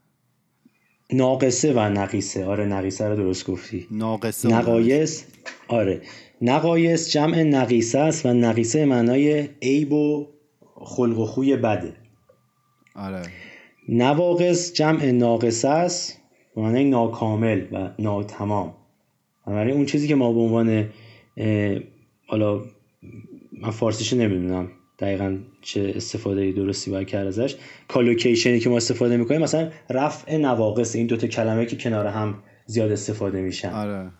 ناقصه و نقیصه. آره نقیصه رو درست گفتی. ناقصه و نقایص؟ آره. نقایص جمع نقیصه است و نقیصه معنای عیب و خلق و خوی بده. آره. نواقص جمع ناقصه است به معنای ناکامل و ناتمام. بنابراین اون چیزی که ما به عنوان حالا من فارسیشو نمی‌دونم دقیقا چه استفاده درستی باید کرد ازش. collocation ی که ما استفاده می‌کنیم مثلا رفع نواقص این دوتا کلمه که کنار هم زیاد استفاده میشن. آره.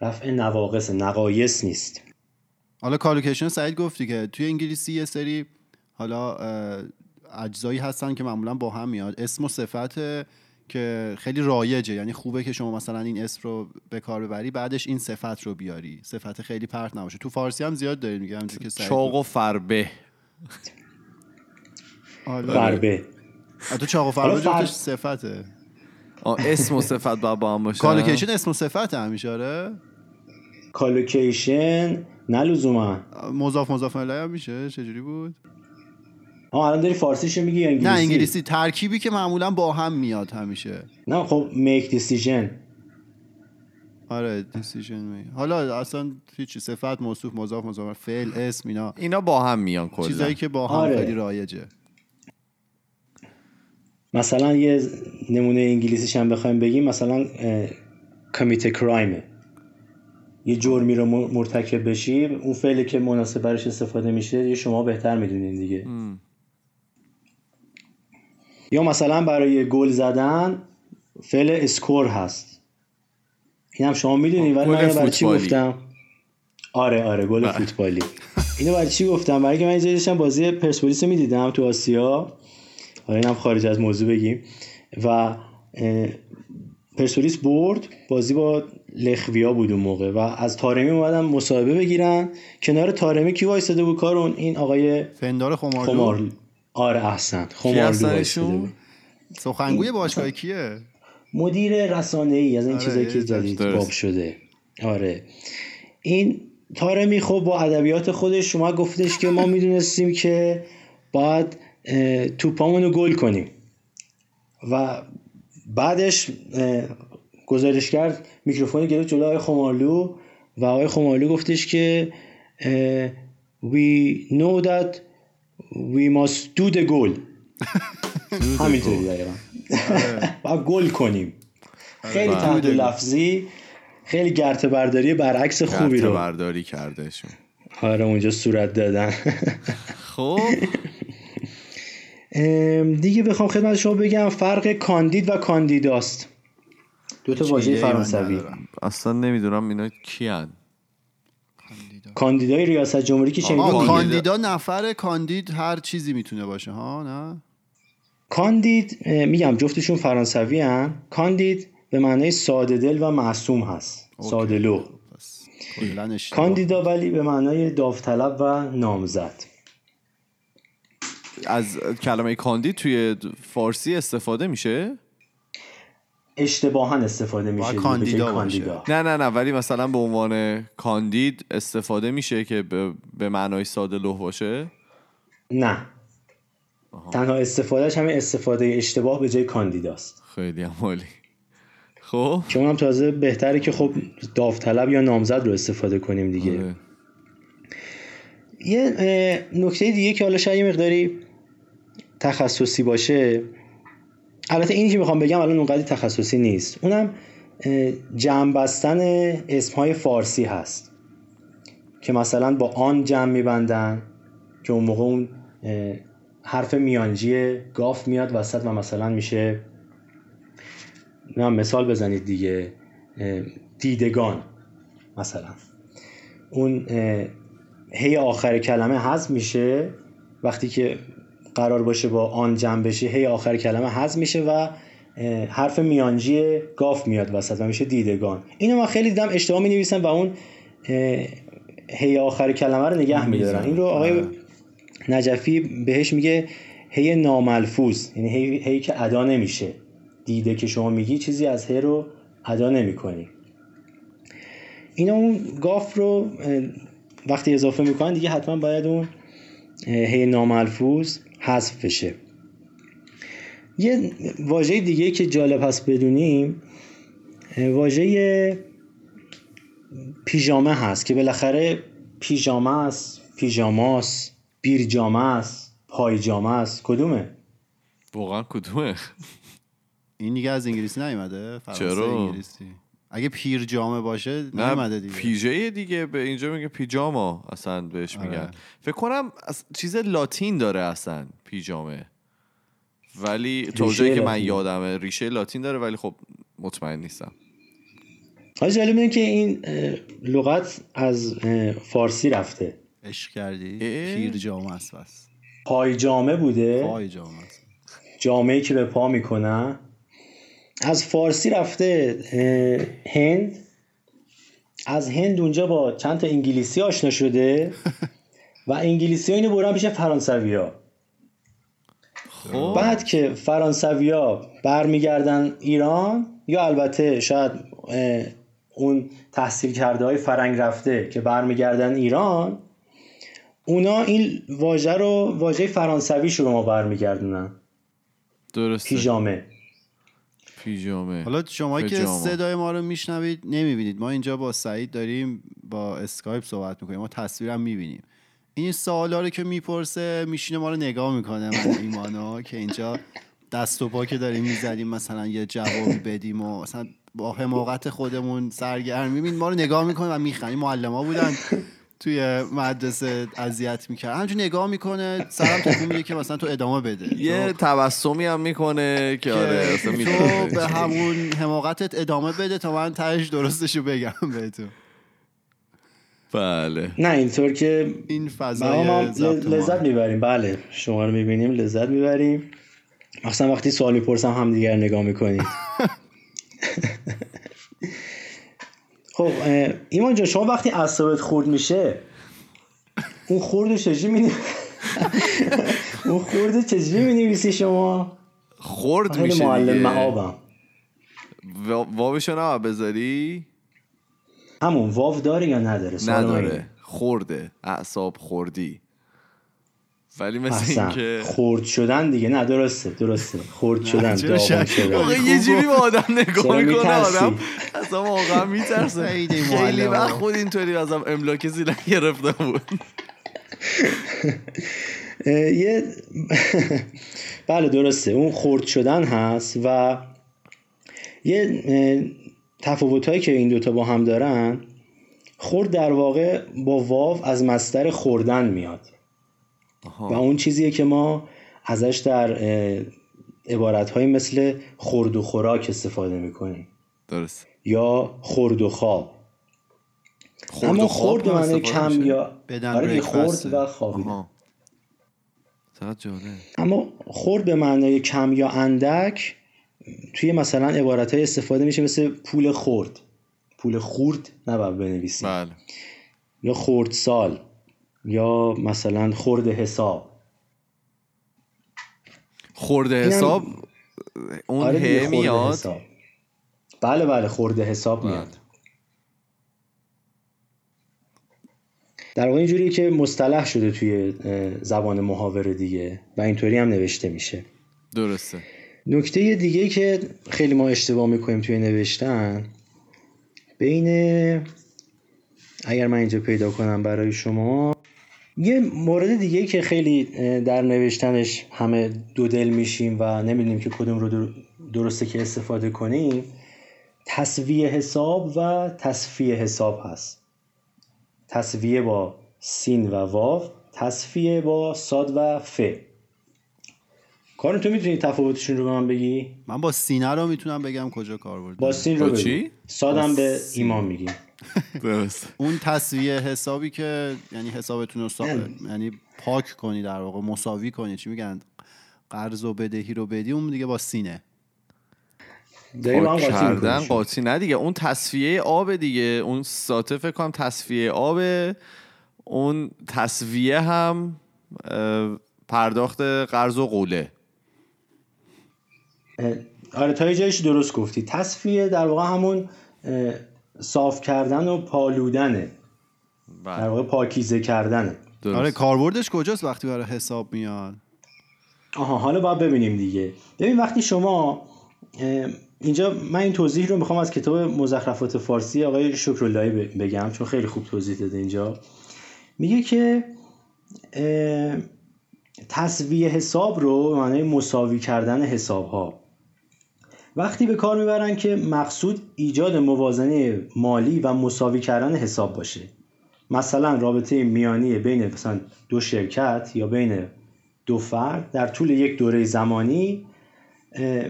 رفع نواقص نقایص نیست. حالا collocation سعید گفتی که توی انگلیسی یه سری حالا اجزایی هستن که معمولا با هم میاد. اسم و صفت که خیلی رایجه. یعنی خوبه که شما مثلا این اسم رو به کار ببری بعدش این صفت رو بیاری. صفت خیلی پرت نباشه. تو فارسی هم زیاد داریم همونجوری که چاق و فربه. آره. فربه. تو چاق و فربه فر- جفتش صفته. اسم و صفت باید با هم باشه. collocation اسم و صفت همیشه آره. collocation نه لزوما. مضاف مضاف الیه هم میشه. چجوری بود؟ آه الان داری فارسیشو میگی یا انگلیسی نه انگلیسی؟ ترکیبی که معمولا با هم میاد همیشه. نه خب make decision. آره دیسیژن می حالا اصلا هیچی صفت موصوف مضاف مضاف فعل اسم اینا. اینا با هم میان کلا. چیزایی که با هم آره. خیلی رایجه. مثلا یه نمونه انگلیسیش هم بخوایم بگیم مثلا کمیت کرایم یه جرمی رو مرتکب بشی اون فعلی که مناسب برش استفاده میشه یه شما بهتر می‌دونین دیگه. یا مثلا برای گل زدن فعل اسکور هست. این هم شما می‌دونین ولی من برای چی. گفتم؟ آره آره گل فوتبالی. اینو برای چی گفتم؟ برای که من اینجا بازی پرسپولیس رو می‌دیدم تو آسیا. حالا اینم خارج از موضوع بگیم. و پرسپولیس برد. بازی با لخویا بود اون موقع. و از تارمی اومدن مصاحبه بگیرن. کنار تارمی کی وایساده بود کارون؟ این آقای فندار خمارلو. خمار آره احسن خمارلو؟ بود. سخنگوی باشگاه کیه؟ مدیر رسانه ای از این آره، چیزایی که جدید. باب شده. آره. این تارمی خب با ادبیات خودش شما گفتش که ما می‌دونستیم که باید توپامون رو گل کنیم. و بعدش اه، گزارشگر میکروفون گرفت جلو آقای خمالو و آقای خمالو گفتش که we know that we must do the goal. همینطوری دقیقا. باید گل کنیم. خیلی تحت لفظی خیلی گرت برداری برعکس خوبی رو. برداری کردهشون. آره اونجا صورت دادن. خب. دیگه بخوام خدمت شما بگم فرق کاندید و کاندیداست. دو تا واژه فرانسوی. اصلا نمی‌دونم اینا کیان. کاندیدای ریاست جمهوری که دیگه. کاندیدا نفر کاندید هر چیزی می‌تونه باشه ها؟ نه؟ کاندید میگم جفتشون فرانسوی هن. کاندید به معنای ساده دل و معصوم هست. ساده اشتباه. کاندیدا ولی به معنای داوطلب و نامزد. از کلمه کاندید توی فارسی استفاده میشه؟ اشتباها استفاده میشه جای کاندیدا نه نه نه ولی مثلا به عنوان کاندید استفاده میشه که به, به معنای ساده لوح باشه؟ نه. تنها استفادهش همین استفاده اشتباه به جای کاندیداست. خیلی هم عالی. خب؟ که اونم تازه بهتره که خب داوطلب یا نامزد رو استفاده کنیم دیگه. آره. یه اه، نکته دیگه که حالا شاید یه مقداری تخصصی باشه البته اینی که می‌خوام بگم الان اونقدر تخصصی نیست. اونم جمع بستن اسمهای فارسی هست که مثلا با آن جمع میبندن که اون موقع اون حرف میانجی گاف میاد وسط و مثلا میشه نه مثال بزنید دیگه دیدگان مثلا. اون هی آخر کلمه حذف میشه وقتی که قرار باشه با آن جمع بشه هی آخر کلمه حذف میشه و حرف میانجی گاف میاد وسط و میشه دیدگان. اینو من خیلی دیدم اشتباه می نویسم و اون هی آخر کلمه رو نگه میدارن این رو آقای نجفی بهش میگه هی ناملفوظ یعنی هی, هی که ادا نمیشه. دیده که شما میگی چیزی از هی رو ادا نمی‌کنی. اینا اون گاف رو وقتی اضافه می‌کنن دیگه حتما باید اون هی ناملفوظ حذف بشه. یه واژه دیگه که جالب هست بدونیم واژه پیژامه هست که بالاخره پیژامه است پیژاماست بیرجامه است پایجامه است. کدومه؟ واقعا کدومه؟ این دیگه از انگلیسی نیومده؟ فرانسه چرا؟ انگلیسی. اگه پیر جامه باشه نه نیومده دیگه. پیژه دیگه به اینجا میگه پیجاما اصلا بهش میگن. آره. فکر کنم از چیز لاتین داره اصلا پیجامه ولی جایی که من. یادمه ریشه لاتین داره ولی خب مطمئن نیستم. حالا جالب اینه که این لغت از فارسی رفته. عشق کردی؟ پیر جامه است بس. پایجامه بوده؟ پای جامه است. جامعه که به پا می‌کنن از فارسی رفته هند. از هند اونجا با چند تا انگلیسی آشنا شده. و انگلیسی ها اینو برن پیش فرانسوی ها خب. بعد که فرانسوی ها برمیگردن ایران یا البته شاید اون تحصیل کرده های فرنگ رفته که برمیگردن ایران اونا این واژه رو واژه فرانسوی رو ما برمیگردونن. درسته. پیژامه. پیژامه حالا شما که. صدای ما رو میشنوید نمی‌بینید. ما اینجا با سعید داریم با اسکایپ صحبت می‌کنیم. ما تصویرم می‌بینیم. این سوالا رو که می‌پرسه میشینه ما رو نگاه می‌کنه. من و ایمانو که اینجا دست و پا که داریم می‌زنیم مثلا یه جوابی بدیم و مثلا با حماقت خودمون سرگرم میبین ما رو نگاه می‌کنه و میخندیم. معلم بودن. توی مدرسه اذیت می‌کرد. همینجور نگاه می‌کنه سرم تکون میده که مثلا تو ادامه بده. یه تو- تبسمی هم می‌کنه که آره تو به. همون حماقتت ادامه بده تا من تهش درستشو بگم بهتون. بله. نه اینطور که این ما. لذت می‌بریم. بله شما رو می‌بینیم لذت می‌بریم. مثلا وقتی سوال می‌پرسم هم دیگر نگاه می‌کنیم. خب ایمان جان شما وقتی اعصابت خورد میشه اون خورد چجوری می اون خورد چجوری می نویسی شما؟ خورد میشه معلم معابم وا- واوشو نه بذاری؟ همون واو داره یا نداره. نداره. خورده اعصاب خوردی. ولی مثل اینکه خرد شدن دیگه. نه درسته درسته. خرد شدن چرا داغون شک شدن. آقا یه جوری به آدم نگاه می‌کنه؟ آدم اصلا واقعا میترسه. خیلی وقت بود. خود اینطوری ازم املاک زیلن گرفته بود. اه، یه بله درسته. اون خرد شدن هست و یه تفاوت هایی که این دوتا با هم دارن خرد در واقع با واو از مستر خوردن میاد. و اون چیزیه که ما ازش در عبارت های مثل خورد و خوراک استفاده می‌کنیم. درست یا خورد و خواب. خورد اما و خواب خورد معنی کم میشه؟ یا بدن آره. خورد و خوابیدن اما خورد به معنای کم یا اندک توی مثلا عبارت های استفاده میشه مثل پول خورد پول خورد نباید بنویسیم. بله. یا خورد سال یا مثلا خورد حساب. اینم- حساب اون آره خورد میاد؟ حساب. بله بله خورده حساب بله. میاد در واقع اینجوریه که مصطلح شده توی زبان محاوره دیگه و اینطوری هم نوشته میشه. درسته. نکته دیگه که خیلی ما اشتباه می‌کنیم توی نوشتن بین اگر من اینجا پیدا کنم برای شما یه مورد دیگه که خیلی در نوشتنش همه دو دل میشیم و نمی‌دونیم که کدوم رو در- درسته که استفاده کنیم تصویه حساب و تصفیه حساب هست. تصویه با سین و واو تصفیه با ساد و ف. کارون تو می‌تونی تفاوتشون رو به من بگی؟ من با سینه رو می‌تونم بگم کجا کار برده با سین رو با بگو. چی؟ سادم به ایمان میگی. درست. اون تصویه حسابی که یعنی حسابتون رو. یعنی پاک کنی در واقع مساوی کنی چی میگن؟ قرض و بدهی رو بدی اون دیگه با سینه. کردن. قاطی نه دیگه اون تصفیه آب دیگه. اون ساته فکر کنم تصفیه آب اون تصویه هم پرداخت قرض و قوله. آره تا یه جایش درست گفتی. تصفیه در واقع همون صاف کردن و پالودنه. در بله واقع پاکیزه کردنه. درست. آره کاربردش کجاست وقتی برای حساب میاد؟ آها حالا باید ببینیم دیگه. ببین وقتی شما اینجا من این توضیح رو می‌خوام از کتاب مزخرفات فارسی آقای شکراللهی بگم چون خیلی خوب توضیح داده اینجا. میگه که تصویه حساب رو به معنای مساوی کردن حساب ها وقتی به کار می‌برن که مقصود ایجاد موازنه مالی و مساوی کردن حساب باشه. مثلا رابطه میانی بین مثلا دو شرکت یا بین دو فرد در طول یک دوره زمانی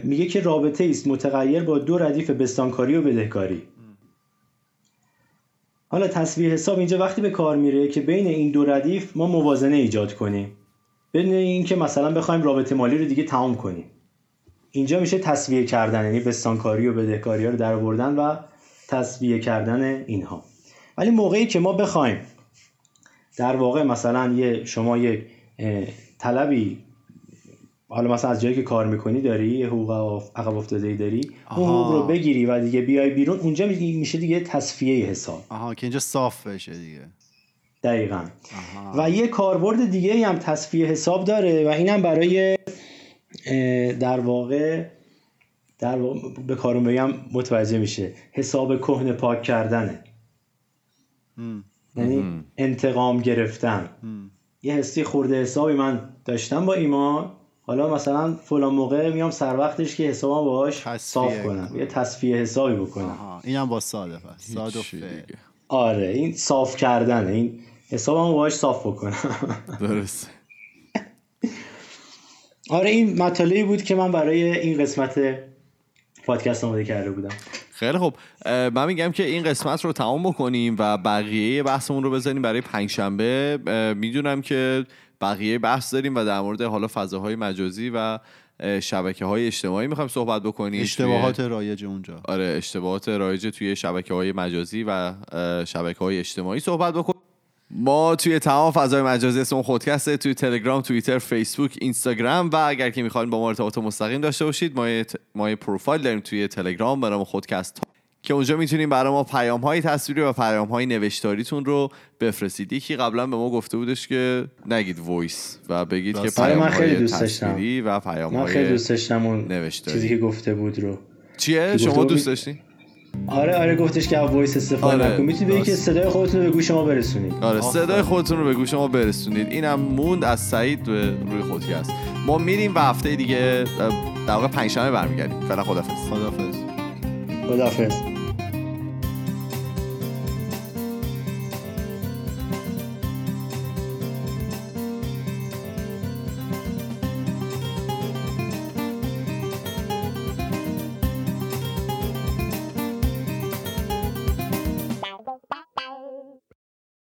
میگه که رابطه است متغیر با دو ردیف بستانکاری و بدهکاری. حالا تصویه حساب اینجا وقتی به کار میره که بین این دو ردیف ما موازنه ایجاد کنیم. بدون اینکه مثلا بخوایم رابطه مالی رو دیگه تمام کنیم. اینجا میشه تصویه کردن یعنی بستانکاری و بدهکاری ها رو در آوردن و تصویه کردن اینها ولی موقعی که ما بخوایم در واقع مثلا یه شما یک طلبی حالا مثلا از جایی که کار می‌کنی داری یه حقوق عقب افتاده ای داری اون. حقوق رو بگیری و دیگه بیای بیرون اونجا می- میشه دیگه تصفیه حساب آها که اینجا صاف بشه دیگه دقیقا آها. و یه کاربرد دیگه هم تصفیه حساب داره و اینم برای در واقع در واقع به کارون بگم متوجه میشه. حساب کهنه پاک کردنه. یعنی انتقام گرفتن. یه حسی خورده حسابی من داشتم با ایمان. حالا مثلا فلان موقع میام سر وقتش که حسابم باهاش صاف کنم. یه تصفیه حسابی بکنم. اینم با ساده پس. آره این صاف کردنه. این حسابم باهاش صاف بکنم. درست آره این مطالبی بود که من برای این قسمت پادکست آماده کرده بودم. خیلی خب من میگم که این قسمت رو تمام بکنیم و بقیه بحثمون رو بذاریم برای پنجشنبه. می‌دونم که بقیه بحث داریم و در مورد حالا فضاهای مجازی و شبکه های اجتماعی می‌خوایم صحبت بکنیم. اشتباهات توی- رایج اونجا. آره اشتباهات رایج توی شبکه های مجازی و شبکه های اجتماعی صحبت بکنیم. ما توی تمام فضای مجازی اسم خودکسته توی تلگرام توییتر فیسبوک اینستاگرام و اگر که می‌خواین با ما ارتباط مستقیم داشته باشید ما یه, ت- ما یه پروفایل داریم توی تلگرام به نام خودکست که اونجا می‌تونیم برای ما پیام های تصویری و پیام های نوشتاریتون رو بفرستید یکی قبلا به ما گفته بودش که نگید وایس و بگید که راست. آره، پیام من خیلی دوست داشتم. و پیام من خیلی دوست داشتم اون نوشتاری. چیزی که گفته بود رو چیه شما دوست بود- داشتی آره آره گفتش که وایس استفاده آره، نکن. می‌تونی بگی که. صدای خودتون رو به گوش ما برسونید. آره. صدای خودتون رو به گوش ما برسونید. اینم موند از سعید به روی خودی است. ما میریم و هفته دیگه در واقع پنجشنبه برمیگردیم. فعلا خدافظ خدافظ خداحافظ.